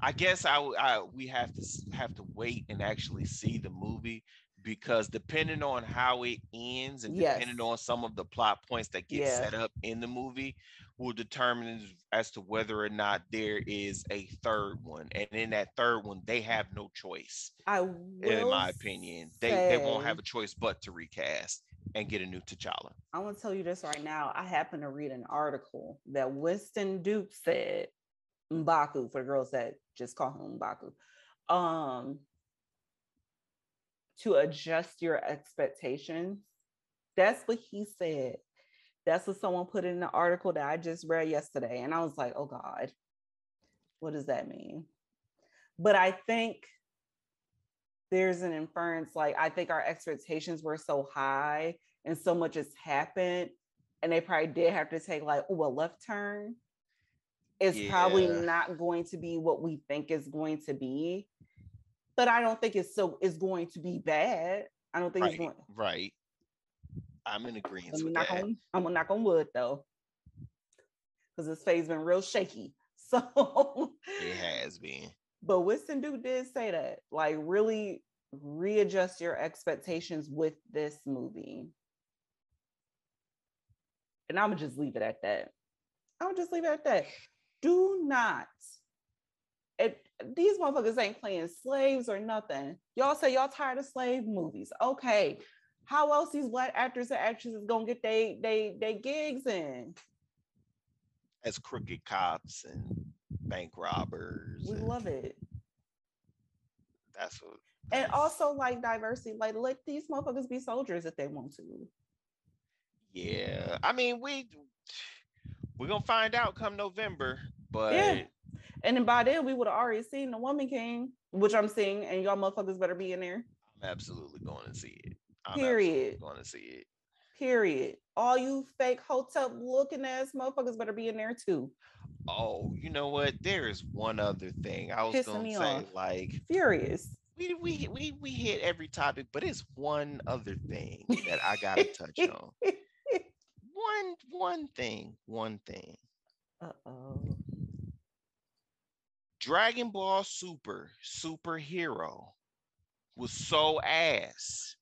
I guess I, I we have to have to wait and actually see the movie because depending on how it ends and yes. depending on some of the plot points that get yeah. set up in the movie will determine as to whether or not there is a third one and in that third one they have no choice i in my opinion say, they, they won't have a choice but to recast and get a new T'Challa. I want to tell you this right now. I happen to read an article that Winston Duke said, Mbaku, for the girls that just call him Mbaku, um, to adjust your expectations. That's what he said. That's what someone put in the article that I just read yesterday. And I was like, oh God, what does that mean? But I think there's an inference like, I think our expectations were so high and so much has happened. And they probably did have to take like, oh, a left turn. It's yeah. probably not going to be what we think is going to be but I don't think it's so it's going to be bad. I don't think right, it's going right. I'm in agreement with that. On, I'm gonna knock on wood though, because his face been real shaky. So it has been. But Winston Duke did say that, like, really readjust your expectations with this movie. And I'm gonna just leave it at that. I'm gonna just leave it at that. Do not it, these motherfuckers ain't playing slaves or nothing. Y'all say y'all tired of slave movies. Okay. How else these black actors and actresses gonna get they they they gigs in? As crooked cops and bank robbers. We love it. That's what that's... and also like diversity, like let these motherfuckers be soldiers if they want to. Yeah. I mean, we we're gonna find out come November, but yeah. And then by then we would have already seen the Woman King, which I'm seeing, and y'all motherfuckers better be in there. I'm absolutely going to see it. I'm Period. Going to see it. Period. All you fake hotel looking ass motherfuckers better be in there too. Oh, you know what? There is one other thing I was Pissing gonna say, off. like furious. We, we we we hit every topic, but it's one other thing that I gotta touch on. One one thing, one thing. Uh oh. Dragon Ball Super superhero was so ass.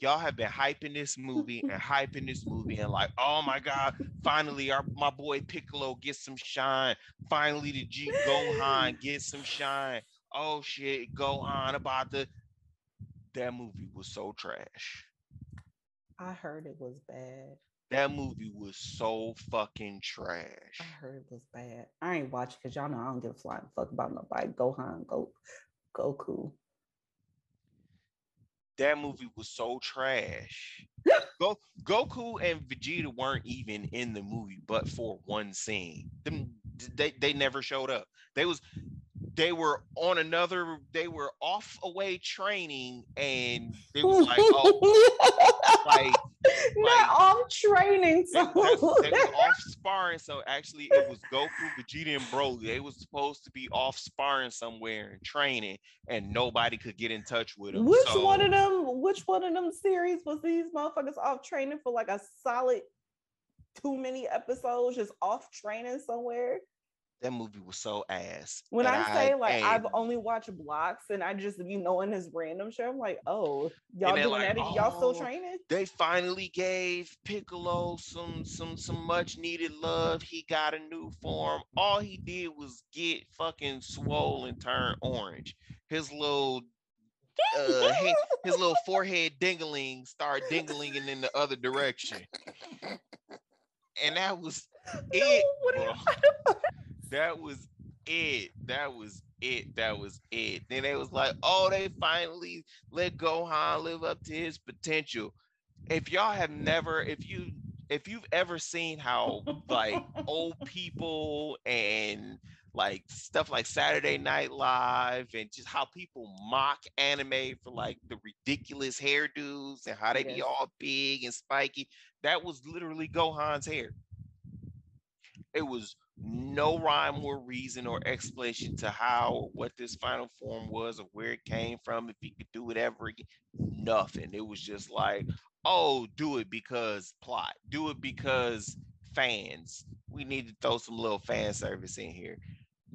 Y'all have been hyping this movie and hyping this movie and like, oh my god, finally our my boy Piccolo gets some shine. Finally, the G Gohan gets some shine. Oh shit, Gohan about the that movie was so trash. I heard it was bad. That movie was so fucking trash. I heard it was bad. I ain't watching because y'all know I don't give a flying fuck about nobody. Gohan, Go, Goku. That movie was so trash. Go, Goku and Vegeta weren't even in the movie, but for one scene. Them, they they never showed up. They was they were on another they were off away training and it was like oh like, not like, off training They, somewhere. they was off sparring. So actually, it was Goku, Vegeta, and Broly. They was supposed to be off sparring somewhere and training, and nobody could get in touch with them. Which so, one of them? Which one of them series was these motherfuckers off training for like a solid too many episodes, just off training somewhere? That movie was so ass. When I say like and- I've only watched blocks and I just you know in this random show, I'm like, oh, y'all doing like, that? Y'all still "Oh, training? they finally gave Piccolo some some some much needed love. He got a new form. All he did was get fucking swollen, and turn orange. His little uh his little forehead dingling start dingling in the other direction. And that was it, what are you- That was it. That was it. That was it. Then they was like, oh, they finally let Gohan live up to his potential. If y'all have never, if you if you've ever seen how like old people and like stuff like Saturday Night Live and just how people mock anime for like the ridiculous hairdos and how they be all big and spiky, that was literally Gohan's hair. It was no rhyme or reason or explanation to how or what this final form was or where it came from, if he could do it ever again. Nothing. It was just like, oh, do it because plot, do it because fans. We need to throw some little fan service in here.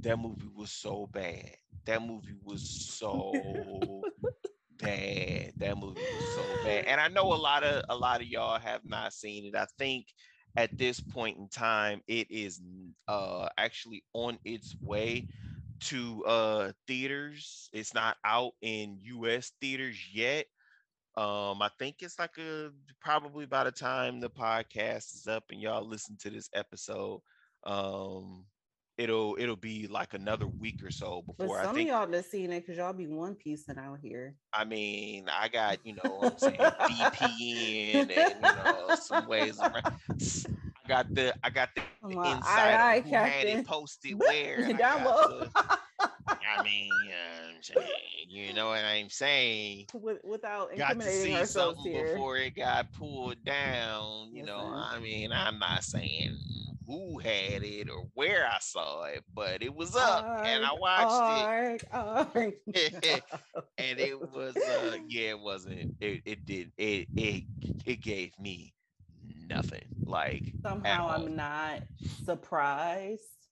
That movie was so bad. That movie was so bad. That movie was so bad. And I know a lot of a lot of y'all have not seen it. I think at this point in time, it is uh actually on its way to uh theaters. It's not out in US theaters yet. Um, I think it's like a probably by the time the podcast is up and y'all listen to this episode, um, it'll it'll be like another week or so But before I think of y'all that seen it because y'all be one piecing out here. I mean, I got, you know, I'm saying VPN and you know some ways around. I got the I got the I'm inside aye, of aye, who had it posted where. I got the- I mean, saying, you know what I'm saying. With, without Got to see something here. before it got pulled down. You know, Listen. I mean, I'm not saying who had it or where I saw it, but it was up and I Arg, watched it arg, arg. and it was uh yeah it wasn't it, it did it it it gave me nothing like Somehow. I'm not surprised.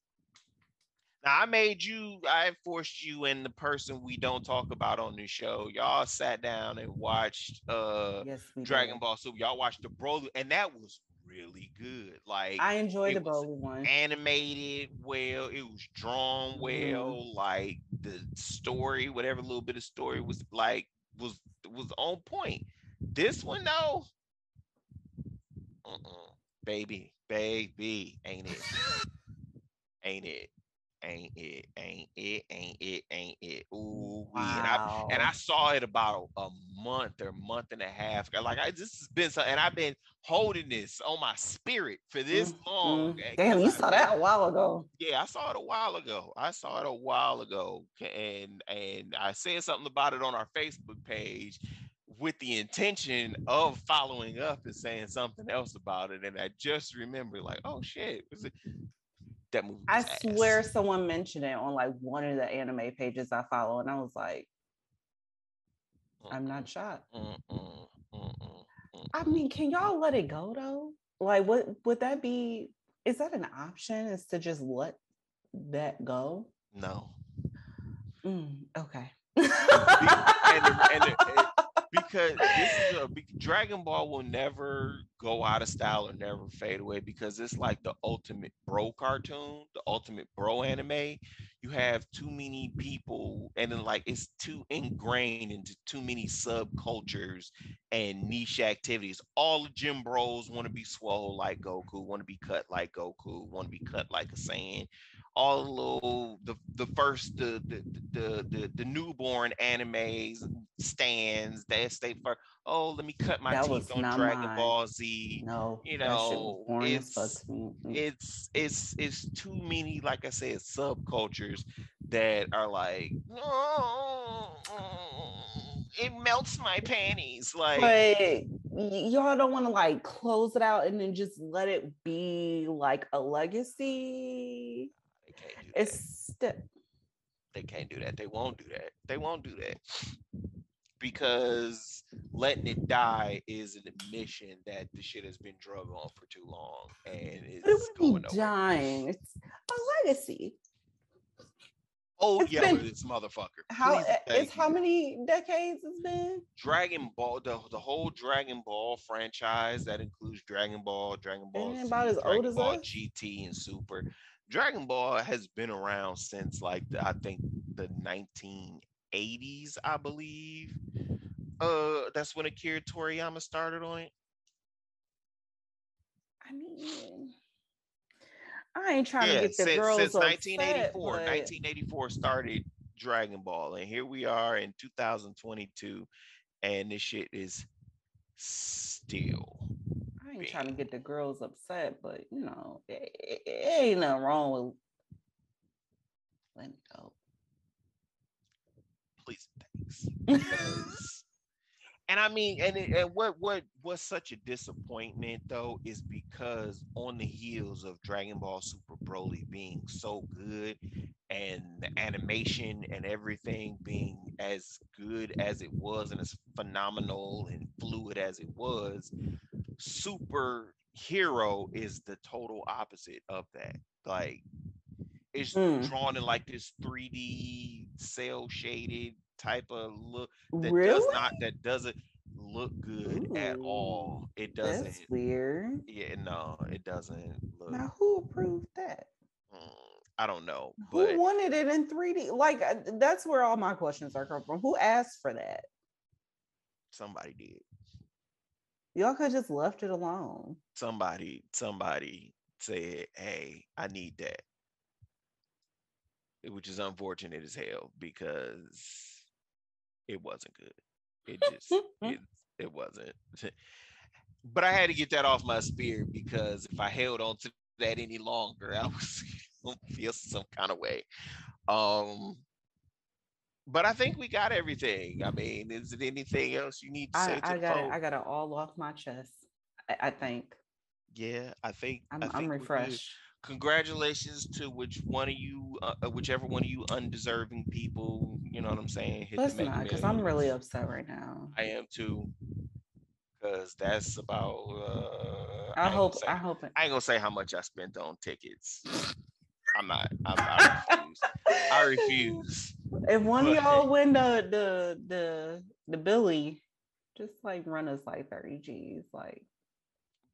now i made you i forced you and the person we don't talk about on this show y'all sat down and watched uh Yes, dragon did. ball super y'all watched the broly and that was really good like I enjoyed it the Broly one. animated well it was drawn Mhm. well like the story whatever little bit of story was like was was on point this one though uh-uh. baby baby ain't it ain't it ain't it ain't it ain't it ain't it ooh wee. and I and I saw it about a month or month and a half. Like I this has been so, and I've been holding this on my spirit for this long. Mm, eh, Damn, you saw that a while ago. Yeah, I saw it a while ago. I saw it a while ago, and and I said something about it on our Facebook page with the intention of following up and saying something else about it. And I just remember, like, oh shit, was it that movie? I ass. swear someone mentioned it on like one of the anime pages I follow, and I was like, I'm not shocked. Mm, mm, mm, mm, mm, I mean, can y'all let it go though? Like, what would that be? Is that an option? Is to just let that go? no. Mm, okay. and, and and- because this is a Dragon Ball will never go out of style or never fade away because it's like the ultimate bro cartoon, the ultimate bro anime. You have too many people, and then like it's too ingrained into too many subcultures and niche activities. All the gym bros want to be swole like Goku, want to be cut like Goku, want to be cut like a Saiyan all the little the the first the the the the, the newborn animes stands that stay for oh let me cut my That teeth on Dragon mine. Ball Z. no, You that shit was know, boring as fuck it's-. Mm. It's it's it's too many like I said subcultures that are like oh, it melts my panties like But y'all don't want to like close it out and then just let it be like a legacy. They can't do that. It's st- they can't do that. They won't do that. They won't do that because letting it die is an admission that the shit has been drug on for too long and but it it's would going be dying. It's a legacy. Oh it's yeah, this motherfucker. How Please uh, thank how many decades it's been? Dragon Ball, the, the whole Dragon Ball franchise that includes Dragon Ball, Dragon Ball, Z, about as Dragon old as Ball us? GT, and Super. Dragon Ball has been around since like the, I think the 1980s, I believe. Uh, that's when Akira Toriyama started on it. I mean, I ain't trying yeah, to get the since, girls since upset, 1984. but 1984 started Dragon Ball, and here we are in 2022, and this shit is still. Ain't trying to get the girls upset, but you know, it, it- it ain't nothing wrong with letting go. please thanks and i mean and, it, and what what was such a disappointment though is because on the heels of dragon ball super broly being so good and the animation and everything being as good as it was and as phenomenal and fluid as it was super hero is the total opposite of that like it's Mm. drawn in like this 3D cel shaded type of look that really? does not that doesn't look good at all. It doesn't. That's weird. Yeah, no, it doesn't look. Now, who approved that? mm, I don't know, Who wanted it in 3D? Like, uh, that's where all my questions are coming from. Who asked for that? somebody did. Y'all could just left it alone. Somebody, somebody said, "Hey, I need that," which is unfortunate as hell because it wasn't good. It just it, it wasn't. but I had to get that off my spirit because if I held on to that any longer, I was gonna feel some kind of way. Um, but I think we got everything. I mean, is it anything else you need to say I, to I got it. I got it all off my chest. I, I think Yeah, I think I'm, I think I'm we're good. refreshed. Congratulations to which one of you, uh, uh, whichever one of you undeserving people. You know what I'm saying? Hit Let's not, because I'm really upset right now. I am too, because that's about. Uh, I gonna hope. say- I hope. it- I ain't gonna say how much I spent on tickets. I'm not. I'm, I refuse. I refuse. If one of y'all win the the the the Billy, just like run us like 30 G's. Like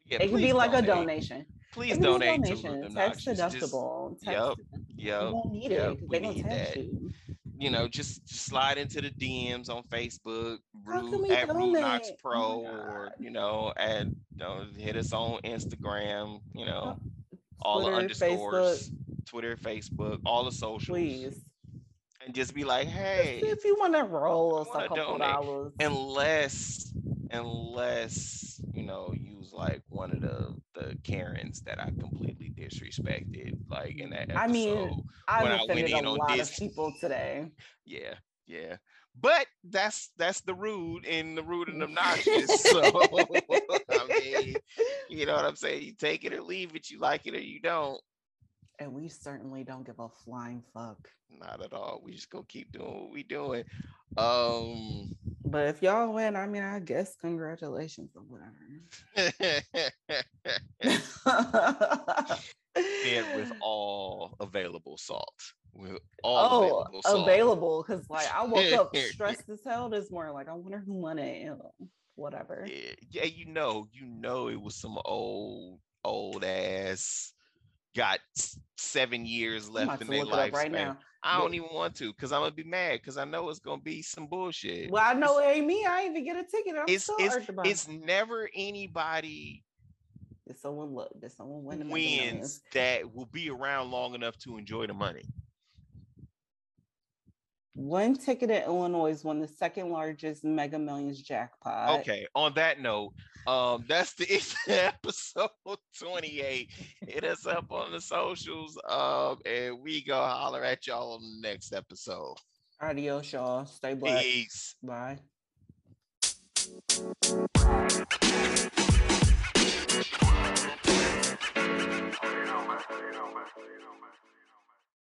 Yeah, it could please be like donate. a donation. Please It could be a donate donation. Tax deductible. Tax Yep. deductible. You Yep. won't need yep, it we they need that. you. You know, just, just slide into the DMs on Facebook, can we at RudeNox? Oh Pro, Oh or you know, you know, hit us on Instagram. You know, Oh, all the Twitter, underscores, Twitter, Facebook, all the socials, Please. and just be like, Just hey, If you want to roll us a couple donate. dollars. unless unless you know like one of the the Karens that I completely disrespected like in that episode. I mean, I've when I went offended in a on lot of people today. yeah, yeah. But that's that's the rude and the rude and obnoxious. So I mean, you know what I'm saying? You take it or leave it, you like it or you don't. And we certainly don't give a flying fuck. Not at all. We just gonna keep doing what we doing. Um But if y'all win, I mean, I guess congratulations or whatever. with all available salt. With all oh, available salt. available because like I woke up stressed as hell this morning. Like I wonder who won it. Ew, Whatever. Yeah, yeah, you know, you know, it was some old, old ass. Got seven years left in their life. right now. I don't even want to because I'm gonna be mad because I know it's gonna be some bullshit. Well, I know it ain't me. I ain't even get a ticket. I'm it's still it's it's never anybody it. Did someone look? Did someone win? wins that will be around long enough to enjoy the money one ticket in Illinois won the second largest Mega Millions jackpot. Okay. On that note, um, that's the episode 28. Hit us up on the socials, um, and we go holler at y'all on the next episode. Adios, y'all. Stay blessed. Peace. Bye.